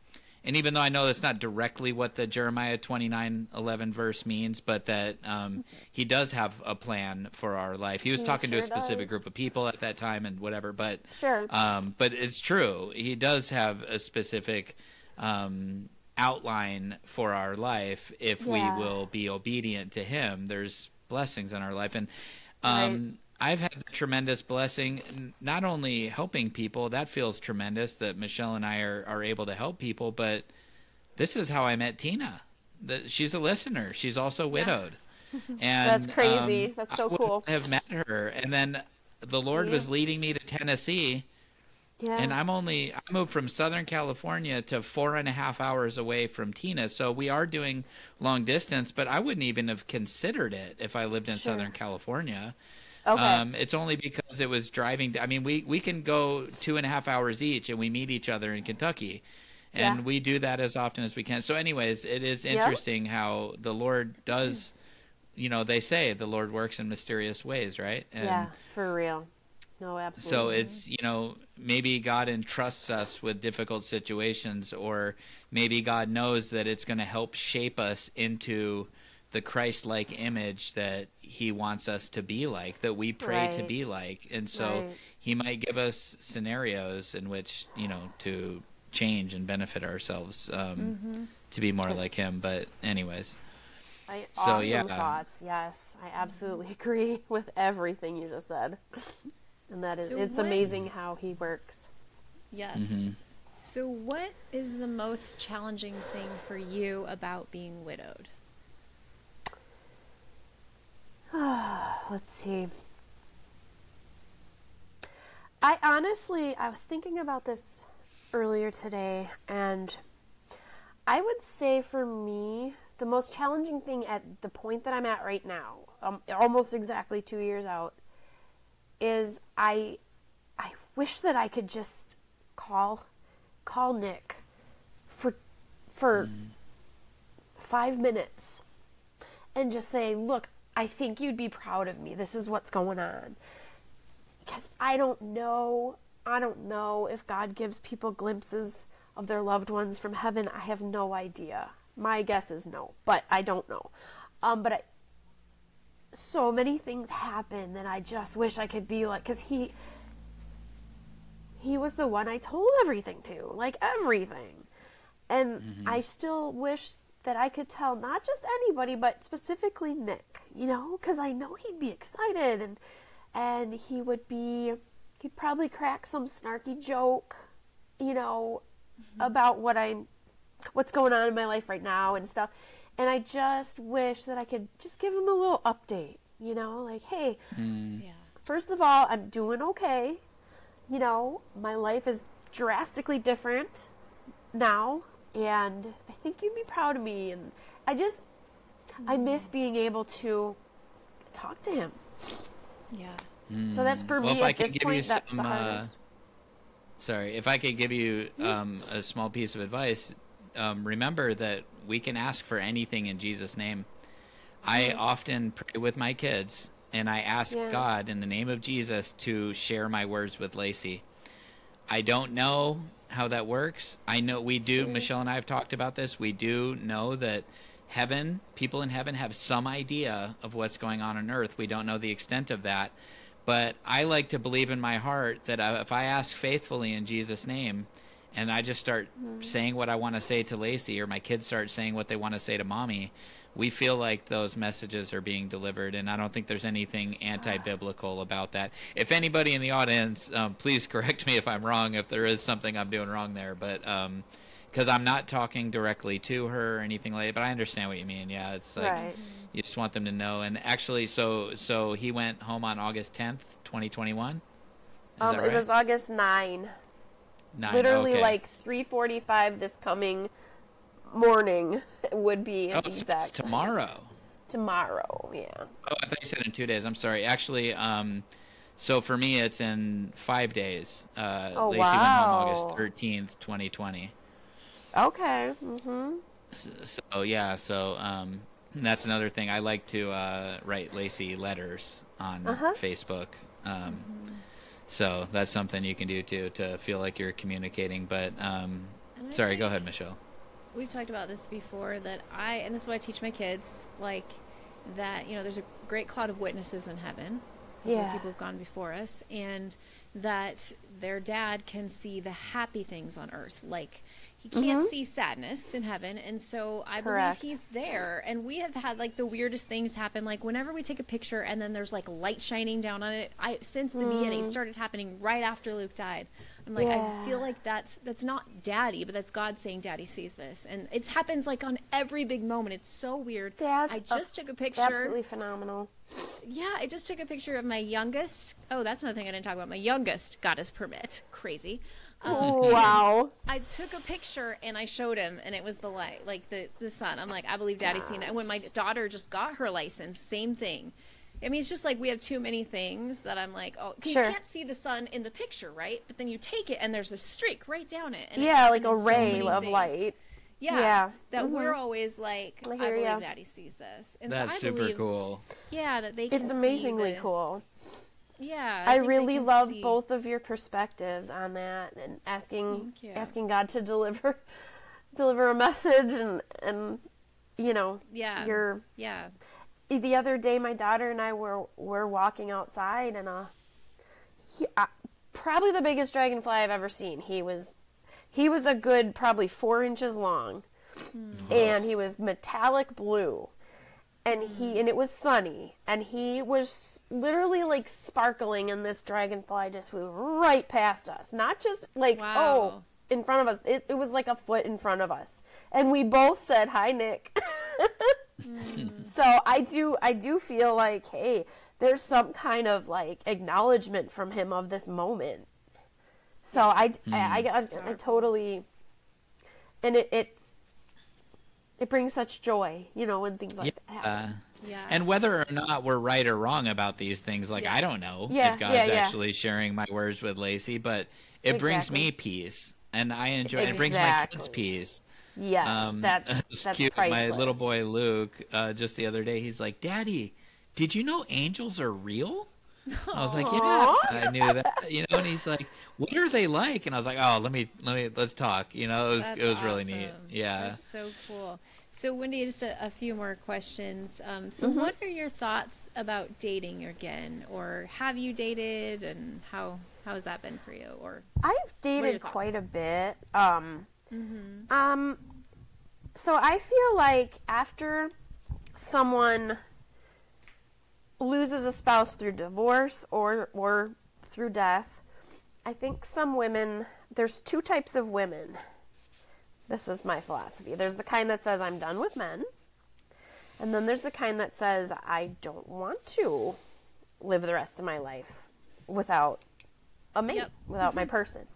and even though I know that's not directly what the Jeremiah twenty nine eleven verse means, but that um, he does have a plan for our life. He was He talking to a specific does. group of people at that time and whatever, but Sure. um, but it's true. He does have a specific um, outline for our life if Yeah. we will be obedient to him. There's blessings in our life, and um, I've had the tremendous blessing, not only helping people, that feels tremendous that Michelle and I are, are able to help people, but this is how I met Tina. That she's a listener. She's also widowed. And That's crazy. um, That's so cool. I. Have met her, and then the Lord See? was leading me to Tennessee, Yeah. and I'm only I moved from Southern California to four and a half hours away from Tina, so we are doing long distance. But I wouldn't even have considered it if I lived in Sure. Southern California. Okay. Um, it's only because it was driving. I mean, we we can go two and a half hours each, and we meet each other in Kentucky, and Yeah. we do that as often as we can. So, anyways, it is Yep. interesting how the Lord does. You know, they say the Lord works in mysterious ways, right? And yeah, for real. No, absolutely. So it's you know maybe God entrusts us with difficult situations, or maybe God knows that it's going to help shape us into the Christ-like image that He wants us to be like, that we pray to be like, and so Right. He might give us scenarios in which you know to change and benefit ourselves um, Mm-hmm. to be more like Him. But anyways, I, So, awesome yeah. thoughts. Yes, I absolutely agree with everything you just said. And that is, So it's what- amazing how he works. Yes. Mhm. So, what is the most challenging thing for you about being widowed? Let's see. I honestly, I was thinking about this earlier today, and I would say for me, the most challenging thing at the point that I'm at right now, um, almost exactly two years out, is I, I wish that I could just call, call Nick, for, for five minutes, and just say, look, I think you'd be proud of me. This is what's going on. Because I don't know, I don't know if God gives people glimpses of their loved ones from heaven. I have no idea. My guess is no, but I don't know. Um, but I, so many things happen that I just wish I could be like, because he, he was the one I told everything to, like everything. And I still wish that I could tell not just anybody, but specifically Nick, you know, because I know he'd be excited and and he would be he'd probably crack some snarky joke, you know, mm-hmm. about what I'm what's going on in my life right now and stuff. And I just wish that I could just give him a little update, you know, like, hey, hmm. Yeah. first of all, I'm doing okay. You know, my life is drastically different now, and I think you'd be proud of me. And I just, I miss being able to talk to him. Yeah. So that's for Well, me if I at this give you point. That's the some, uh. Sorry, if I could give you um, a small piece of advice, um, remember that we can ask for anything in Jesus' name. I often pray with my kids, and I ask Yeah. God in the name of Jesus to share my words with Lacey. I don't know how that works. I know we do. Michelle and I have talked about this. We do know that heaven, people in heaven, have some idea of what's going on on earth. We don't know the extent of that. But I like to believe in my heart that uh, if I ask faithfully in Jesus' name, and I just start saying what I want to say to Lacey, or my kids start saying what they want to say to mommy, we feel like those messages are being delivered. And I don't think there's anything anti biblical about that. If anybody in the audience, um, please correct me if I'm wrong, if there is something I'm doing wrong there. But because I'm not talking directly to her or anything like that, but I understand what you mean. Yeah, it's like Right. you just want them to know. And actually, so so he went home on August 10th, 2021. Is Um, that It was August 9. Nine, Literally okay. like 3.45 this coming morning would be oh, the exact time. tomorrow. Tomorrow, yeah. Oh, I thought you said in two days. I'm sorry. Actually, um, so for me, it's in five days. Uh, Oh, Lacey went home August 13th, 2020. Okay. Mm-hmm. S- So yeah, so um, that's another thing. I like to uh, write Lacey letters on Uh-huh. Facebook. Um, So that's something you can do too to feel like you're communicating. But um, sorry, go ahead, Michelle. We've talked about this before that I, and this is what I teach my kids, like that, you know, there's a great cloud of witnesses in heaven. Some Yeah. people have gone before us, and that their dad can see the happy things on earth, like, he can't mm-hmm. see sadness in heaven and so i Correct. believe he's there and we have had like the weirdest things happen like whenever we take a picture and then there's like light shining down on it i since the beginning mm. started happening right after luke died i'm like i feel like that's that's not daddy but that's god saying daddy sees this and it happens like on every big moment it's so weird That's i a- just took a picture Absolutely phenomenal. yeah, I just took a picture of my youngest. Oh, that's another thing I didn't talk about. My youngest got his permit. Crazy. Um, wow. I took a picture and I showed him, and it was the light, like the the sun. I'm like, I believe Daddy's seen that. And when my daughter just got her license, same thing. I mean, it's just like we have too many things that I'm like, oh, 'cause Sure. you can't see the sun in the picture, right? But then you take it and there's a streak right down it. And it's Yeah, like a in so ray of things. light. Yeah, Yeah. that Mhm. we're always like, I I, hear believe ya. Daddy sees this, and That's so I super believe, cool. Yeah, that they can. It's see amazingly the- cool. Yeah, I, think they really love see. both of your perspectives on that and asking asking God to deliver deliver a message and and you know Yeah, your yeah, the other day my daughter and I were were walking outside and uh he, uh, probably the biggest dragonfly I've ever seen. He was he was a good probably 4 inches long. And he was metallic blue. And he and it was sunny. And he was literally like sparkling and this dragonfly just flew right past us. Not just like Wow. oh in front of us. It, it was like a foot in front of us. And we both said hi nick Mm. so i do i do feel like hey there's some kind of like acknowledgement from him of this moment so i I, I, mm. I, I totally and it, it's it brings such joy you know when things like that happen. Yeah. yeah. And whether or not we're right or wrong about these things, like Yeah. I don't know Yeah, if God's yeah, yeah. actually sharing my words with Lacey, but it brings me peace, and I enjoy. It brings my kids peace. Yes Um, that's that's cute. priceless. My little boy Luke, uh, just the other day, he's like, "Daddy, did you know angels are real?" I was like, "Yeah, I knew that." You know, and he's like, "What are they like?" And I was like, "Oh, let me, let me, let's talk." You know, it was, That's it was really neat. Yeah. That's so cool. So, Wendy, just a, a few more questions. Um, so, Mm-hmm. what are your thoughts about dating again, or have you dated, and how how has that been for you? Or I've dated quite a bit. Um, Mm-hmm. um, so I feel like after someone loses a spouse through divorce or or through death, I think some women. There's two types of women. This is my philosophy. There's the kind that says I'm done with men, and then there's the kind that says I don't want to live the rest of my life without a mate, Yep. without my mm-hmm. person.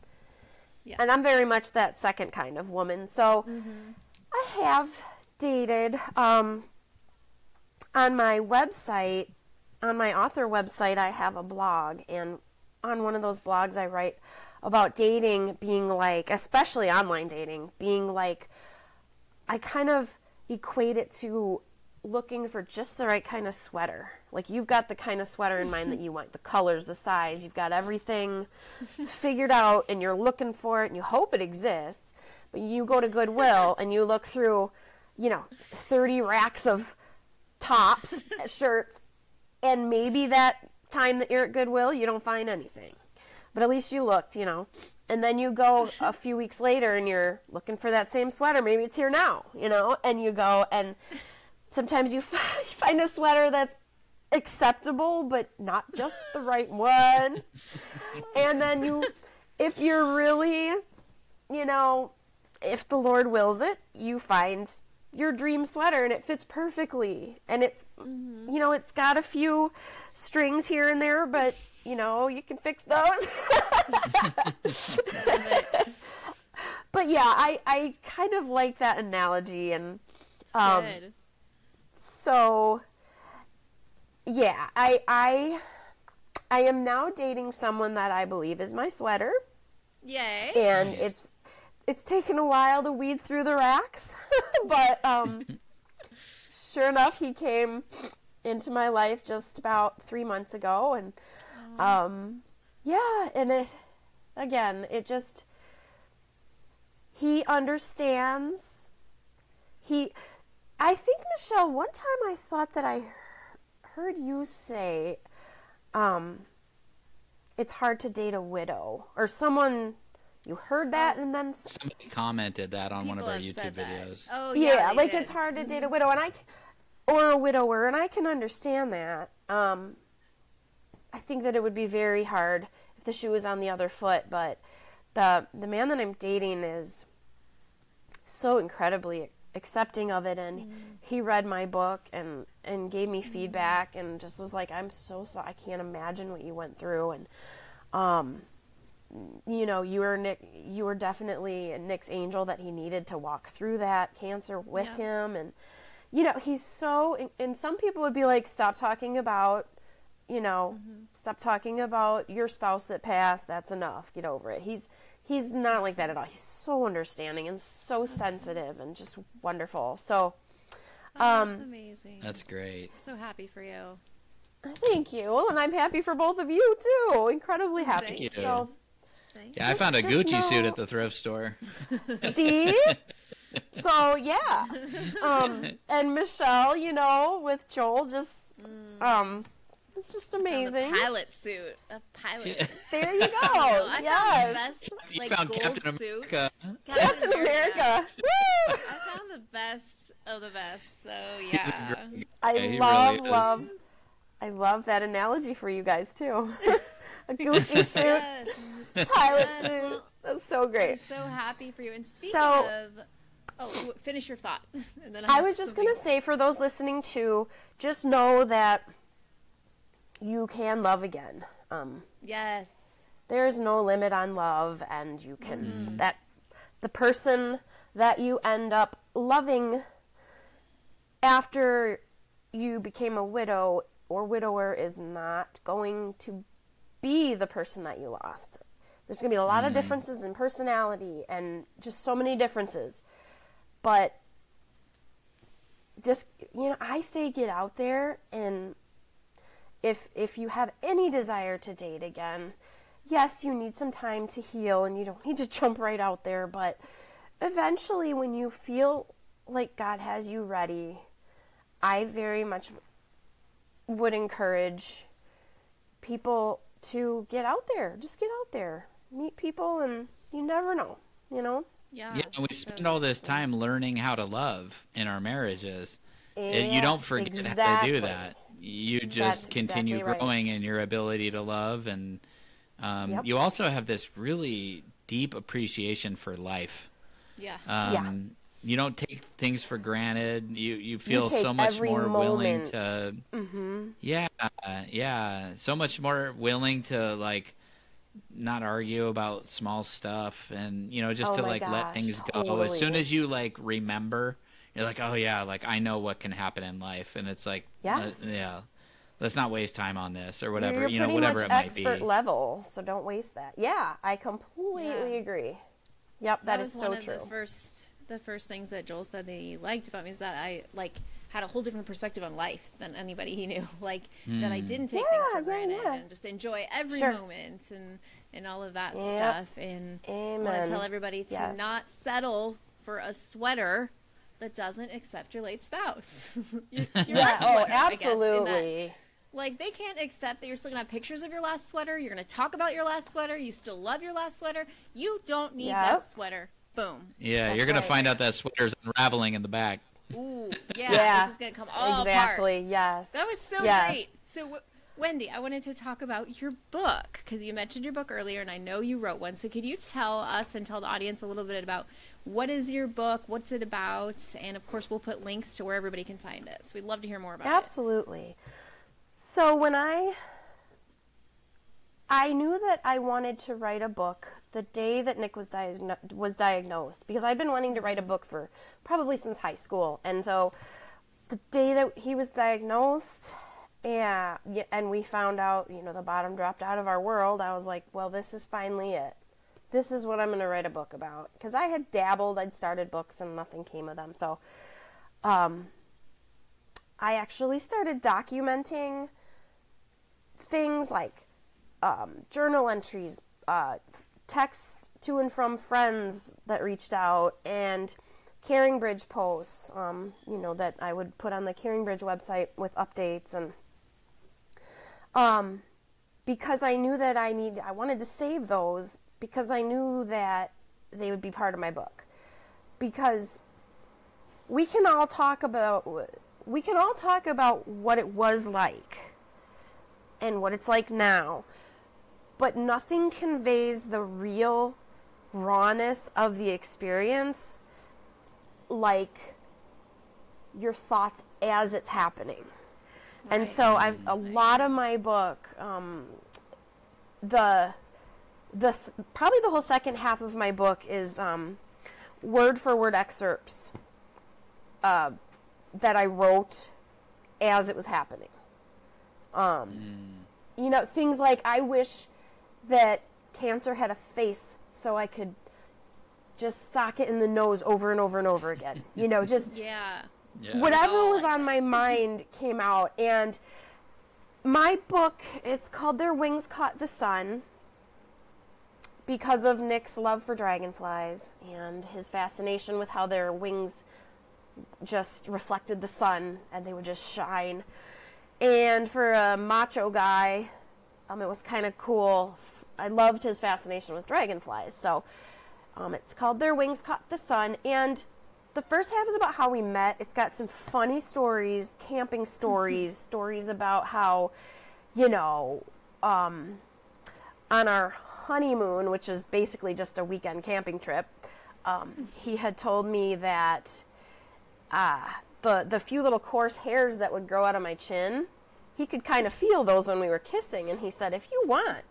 Yeah. And I'm very much that second kind of woman. So mm-hmm. I have dated um, on my website, on my author website, I have a blog. And on one of those blogs, I write about dating being like, especially online dating, being like, I kind of equate it to looking for just the right kind of sweater. Like you've got the kind of sweater in mind that you want, the colors, the size, you've got everything figured out and you're looking for it and you hope it exists. But you go to Goodwill and you look through, you know, 30 racks of tops, shirts, and maybe that time that you're at Goodwill, you don't find anything. But at least you looked, you know. And then you go a few weeks later and you're looking for that same sweater. Maybe it's here now, you know, and you go and sometimes you find a sweater that's acceptable but not just the right one. and then you if you're really, you know, if the Lord wills it, you find your dream sweater and it fits perfectly. And it's you know, it's got a few strings here and there, but you know, you can fix those. but yeah, I, I kind of like that analogy and um, so yeah, I I I am now dating someone that I believe is my sweater Yay. and Nice. it's it's taken a while to weed through the racks, but um, sure enough, he came into my life just about three months ago, and um, yeah, and it again, it just he understands. He, I think Michelle. One time, I thought that I heard you say, um, it's hard to date a widow or someone you heard that and then Somebody commented that on one of our YouTube videos. Oh yeah, yeah, like did. it's hard to date a widow and I, or a widower and I can understand that. Um I think that it would be very hard if the shoe was on the other foot, but the the man that I'm dating is so incredibly accepting of it and he read my book and and gave me feedback and just was like I'm so sorry I can't imagine what you went through and um you know you were Nick you were definitely Nick's angel that he needed to walk through that cancer with Yeah. him. And you know he's so and- and some people would be like stop talking about you know stop talking about your spouse that passed. That's enough. Get over it. He's he's not like that at all. He's so understanding and so sensitive and just wonderful. So Oh, that's um, amazing. That's great. so happy for you. thank you. Well and i'm happy for both of you too. Incredibly happy. Thank you. so Thank Yeah, I found a just Gucci suit at the thrift store. See? so yeah. Um and Michelle, you know, with Joel just um it's just amazing. A pilot suit. A pilot. Yeah. There you go. No, I yes. found the best You found gold Captain suits. America. Captain America. Woo! I found the best of the best. So yeah. I Yeah, love really love I love that analogy for you guys too. A Gucci suit, yes. pilot Yes. suit. That's so great. I'm great. so happy for you. And speaking So- of, oh, finish your thought. and then I have was just going to say for those listening too, just know that you can love again. Um Yes. there's no limit on love and you can that the person that you end up loving after you became a widow or widower is not going to be the person that you lost. There's going to be a lot of mm. differences in personality and just so many differences. But just you know i say get out there and if if you have any desire to date again, yes, you need some time to heal and you don't need to jump right out there, but eventually when you feel like God has you ready, I very much would encourage people to get out there. Just get out there. Meet people and you never know, you know? Yeah. Yeah, we so- spend all this time learning how to love in our marriages. and you don't forget how to do that. You just That's continue exactly right. growing in your ability to love, and um, Yep. you also have this really deep appreciation for life. Yeah. Um, You don't take things for granted. You you feel take so much every more willing to Mm-hmm. yeah, yeah. So much more willing to like not argue about small stuff and you know just Oh to my like let things go. As soon as you like remember, you're like, "Oh yeah, like I know what can happen in life." And it's like, Yes. let- yeah. Let's not waste time on this or whatever, You're you know, whatever much it might expert be. level, so don't waste that. Yeah, I completely Yeah. agree. Yep, that that was so one of true. the first the first things that Joel said that he liked about me is that I like had a whole different perspective on life than anybody he knew. Like that I hmm. didn't take things for granted yeah. and just enjoy every Sure. moment and and all of that Yep. stuff. And I want Amen. to tell everybody to Yes. not settle for a sweater that doesn't accept your late spouse. your, your Yeah, last oh, sweater, I guess, that- absolutely. like they can't accept that you're still gonna have pictures of your last sweater. You're gonna talk about your last sweater. You still love your last sweater. You don't need that sweater. Boom. Yeah, That's you're gonna right. find out that sweater's unraveling in the back. Ooh, yeah. Yeah. This is gonna come all exactly, apart. yes. That was so Yes. great. So, w- Wendy, I wanted to talk about your book because you mentioned your book earlier, and I know you wrote one. So, could you tell us and tell the audience a little bit about what is your book, what's it about, and of course, we'll put links to where everybody can find it. So, we'd love to hear more about it. Absolutely. So when I I knew that I wanted to write a book the day that Nick was diagno- was diagnosed because I'd been wanting to write a book for probably since high school. And so the day that he was diagnosed yeah, and we found out, you know, the bottom dropped out of our world. I was like, well, this is finally it. This is what I'm going to write a book about because I had dabbled, I'd started books and nothing came of them. So um I actually started documenting things like um, journal entries, uh, text to and from friends that reached out, and Caring Bridge posts, um, you know, that I would put on the Caring Bridge website with updates and um, because I knew that I need I wanted to save those because I knew that they would be part of my book. Because we can all talk about we can all talk about what it was like and what it's like now. But nothing conveys the real rawness of the experience like your thoughts as it's happening. And so I've a lot of my book um, the the probably the whole second half of my book is um, word for word excerpts uh, that I wrote as it was happening. Um, You know, things like I wish that cancer had a face so I could just sock it in the nose over and over and over again. You know, just Yeah. Yeah. whatever Oh, was on my mind came out and my book it's called their wings caught the sun because of nick's love for dragonflies and his fascination with how their wings just reflected the sun and they would just shine and for a macho guy um, it was kind of cool i loved his fascination with dragonflies so um, it's called Their Wings Caught the Sun. And the first half is about how we met. It's got some funny stories, camping stories, stories about how, you know, um, on our honeymoon, which is basically just a weekend camping trip, um, he had told me that uh, the, the few little coarse hairs that would grow out of my chin, he could kind of feel those when we were kissing. And he said, if you want,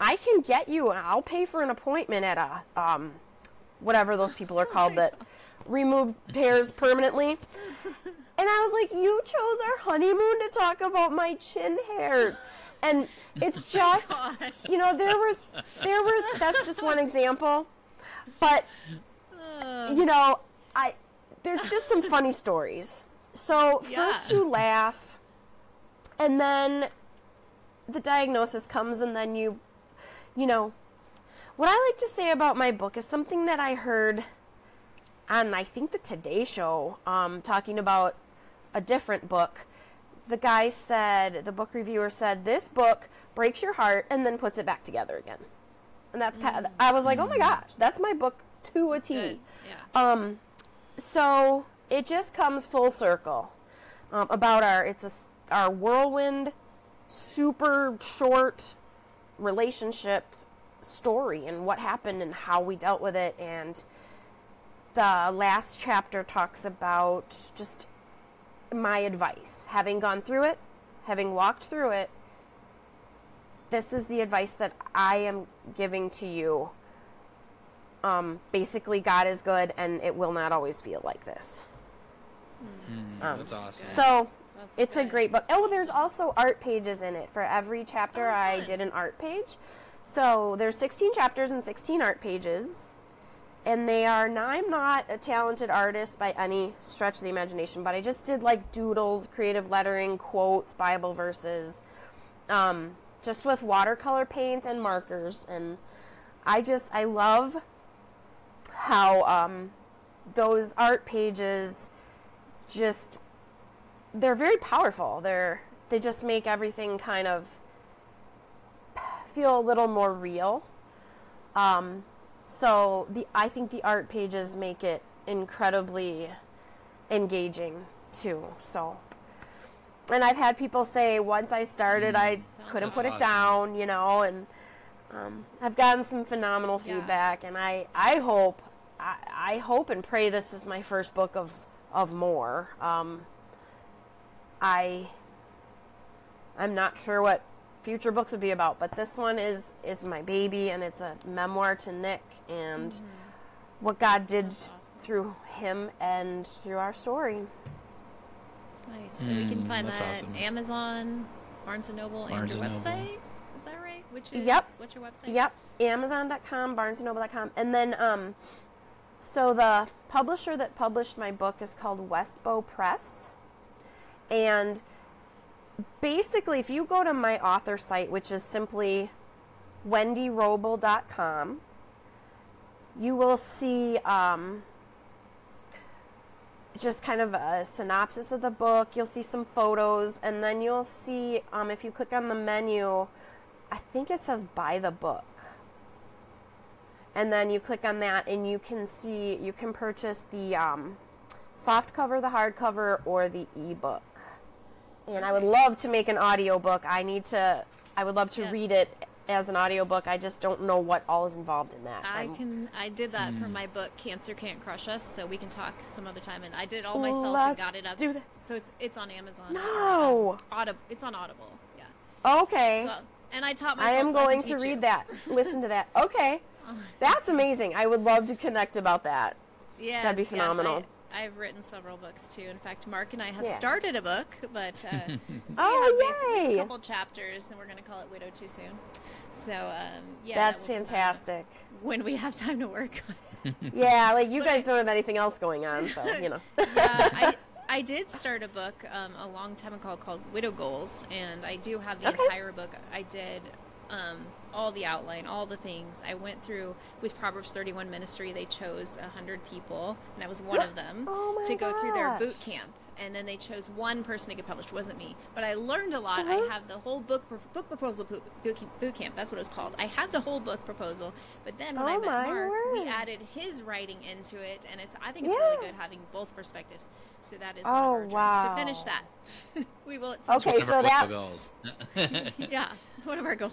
I can get you, I'll pay for an appointment at a, um, whatever those people are called that remove hairs permanently. And I was like, you chose our honeymoon to talk about my chin hairs. And it's just, Gosh. you know, there were, there were, that's just one example. But you know, I there's just some funny stories. So Yeah. first you laugh, and then the diagnosis comes, and then you, you know, what I like to say about my book is something that I heard on I think the Today Show, um, talking about a different book. The guy said, the book reviewer said, this book breaks your heart and then puts it back together again. And that's kind of, I was like, oh my gosh, that's my book to a T. Good. Yeah. Um, so it just comes full circle um, about our it's a, our whirlwind, super short relationship story and what happened and how we dealt with it and the last chapter talks about just my advice having gone through it having walked through it this is the advice that i am giving to you um, basically God is good and it will not always feel like this. Um, That's awesome. So It's a great book. Oh, there's also art pages in it. For every chapter, Oh, I did an art page. So there's 16 chapters and 16 art pages. And they are, now I'm not a talented artist by any stretch of the imagination, but I just did like doodles, creative lettering, quotes, Bible verses, um, just with watercolor paint and markers. And I just, I love how um, those art pages just they're very powerful. They're they just make everything kind of feel a little more real. Um, so the I think the art pages make it incredibly engaging too. So and I've had people say once I started I couldn't put it down, you know, and um, I've gotten some phenomenal Yeah. feedback, and I, I hope I, I hope and pray this is my first book of of more. Um, I I'm not sure what future books would be about, but this one is is my baby, and it's a memoir to Nick and what God did Mm-hmm. Awesome. through him and through our story. Nice. And we can Mm, find that awesome. Amazon, Barnes and Noble, Barnes and your and Noble. website. Is that right? Which is Yep. what's your website? Yep, Amazon.com, BarnesandNoble.com, and then um, so the publisher that published my book is called Westbow Press, and basically, if you go to my author site, which is simply wendyrobel.com, you will see um, just kind of a synopsis of the book. You'll see some photos, and then you'll see um, if you click on the menu, I think it says buy the book. and then you click on that, and you can see you can purchase the um, soft cover, the hardcover, or the ebook. And I would love to make an audiobook. I need to. I would love to Yes. read it as an audiobook. I just don't know what all is involved in that. I I'm- can. I did that Hmm. for my book, Cancer Can't Crush Us. So we can talk some other time. And I did it all myself and Let's got it up. do that. So it's it's on Amazon. No. Audible. It's on Audible. Yeah. Okay. So, and I taught myself I am so going can to read you. that. Listen to that. Okay. That's amazing. I would love to connect about that. Yes, That'd be yes, phenomenal. I, have written several books too. In fact, Mark and I have Yeah. started a book, but uh, we have Oh, basically yay! a couple chapters, and we're going to call it "Widow Too Soon." So um, yeah, That's that will come out fantastic. When we have time to work. on. Yeah, like you But guys I- don't have anything else going on, so you know. yeah, I, I did start a book um, a long time ago called Widow Goals, and I do have the Okay. entire book. I did um, all the outline, all the things. I went through with Proverbs 31 Ministry. They chose 100 people, and I was one of them Oh to go through their boot camp. And then they chose one person to get published. It wasn't me, but I learned a lot. Uh-huh. I have the whole book book proposal boot, boot camp- That's what it was called. I have the whole book proposal. But then when I Oh met my Mark, we added his writing into it, and it's I think it's Yeah. really good having both perspectives. So that is one Oh, of our dreams wow. to finish that. we will at some Okay, One of our so that- goals. Yeah, it's one of our goals.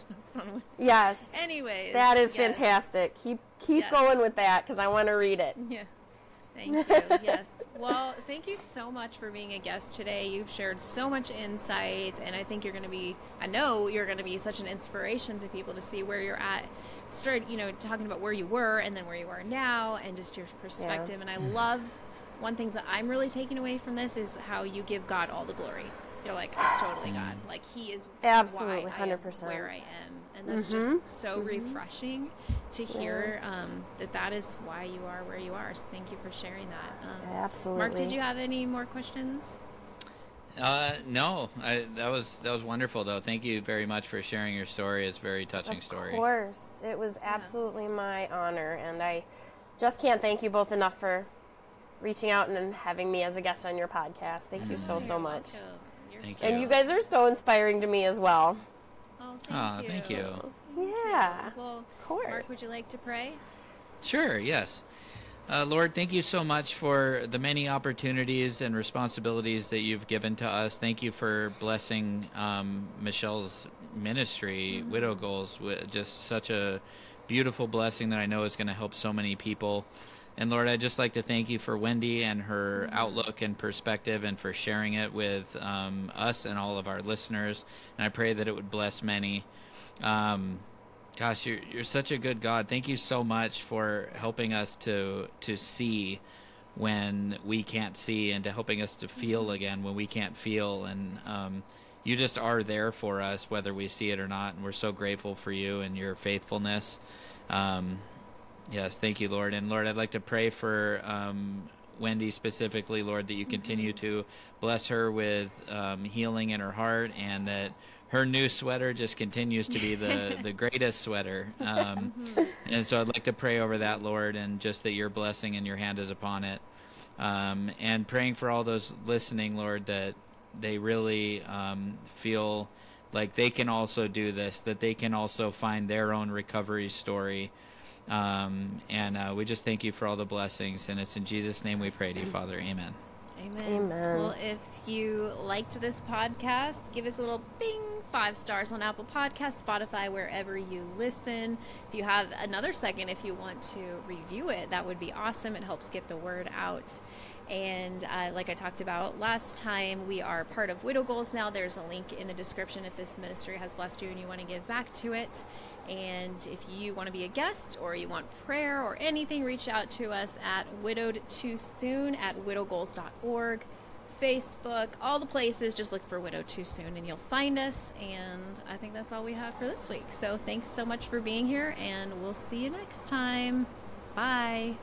Yes. Anyways, That is yes. fantastic. Keep keep Yes. going with that because I want to read it. Yeah. Thank you. yes. Well, thank you so much for being a guest today. You've shared so much insight, and I think you're going to be, I know you're going to be such an inspiration to people to see where you're at. Start, you know, talking about where you were and then where you are now and just your perspective. And I love one things that I'm really taking away from this is how you give God all the glory. You're like, it's totally mm-hmm. God. Like, He is Absolutely, why I am 100%. where I am. And that's just mm-hmm. so mm-hmm. refreshing to hear um, that that is why you are where you are. So thank you for sharing that. Um, Absolutely. Mark, did you have any more questions? Uh, no, I, that was that was wonderful though. Thank you very much for sharing your story. It's a very touching Of story. Of course, it was absolutely my honor, and I just can't thank you both enough for reaching out and having me as a guest on your podcast. Thank you so so You're much. welcome. You're Thank so- And you guys are so inspiring to me as well. Oh, thank Ah, you. thank you. Yeah, Well, of course. Mark, would you like to pray? Sure, yes. Uh, Lord, thank you so much for the many opportunities and responsibilities that you've given to us. Thank you for blessing um, Michelle's ministry, Widow Goals, with just such a beautiful blessing that I know is going to help so many people. And Lord, I'd just like to thank you for Wendy and her outlook and perspective and for sharing it with um, us and all of our listeners. And I pray that it would bless many. Um, Gosh, you're you're such a good God. Thank you so much for helping us to to see when we can't see, and to helping us to feel again when we can't feel. And um, you just are there for us, whether we see it or not. And we're so grateful for you and your faithfulness. Um, yes, thank you, Lord. And Lord, I'd like to pray for um, Wendy specifically, Lord, that you continue to bless her with um, healing in her heart, and that her new sweater just continues to be the, the greatest sweater. Um, and so I'd like to pray over that, Lord, and just that your blessing and your hand is upon it. Um, and praying for all those listening, Lord, that they really um, feel like they can also do this, that they can also find their own recovery story. Um, and uh, we just thank you for all the blessings. And it's in Jesus' name we pray to you, Father. Amen. Amen. Amen. Well, if you liked this podcast, give us a little bing, five stars on Apple Podcasts, Spotify, wherever you listen. If you have another second, if you want to review it, that would be awesome. It helps get the word out. And uh, like I talked about last time, we are part of Widow Goals now. There's a link in the description if this ministry has blessed you and you want to give back to it. And if you want to be a guest or you want prayer or anything, reach out to us at widowed too soon at widowgoals.org, Facebook, all the places. Just look for Widow Too Soon and you'll find us. And I think that's all we have for this week. So thanks so much for being here, and we'll see you next time. Bye.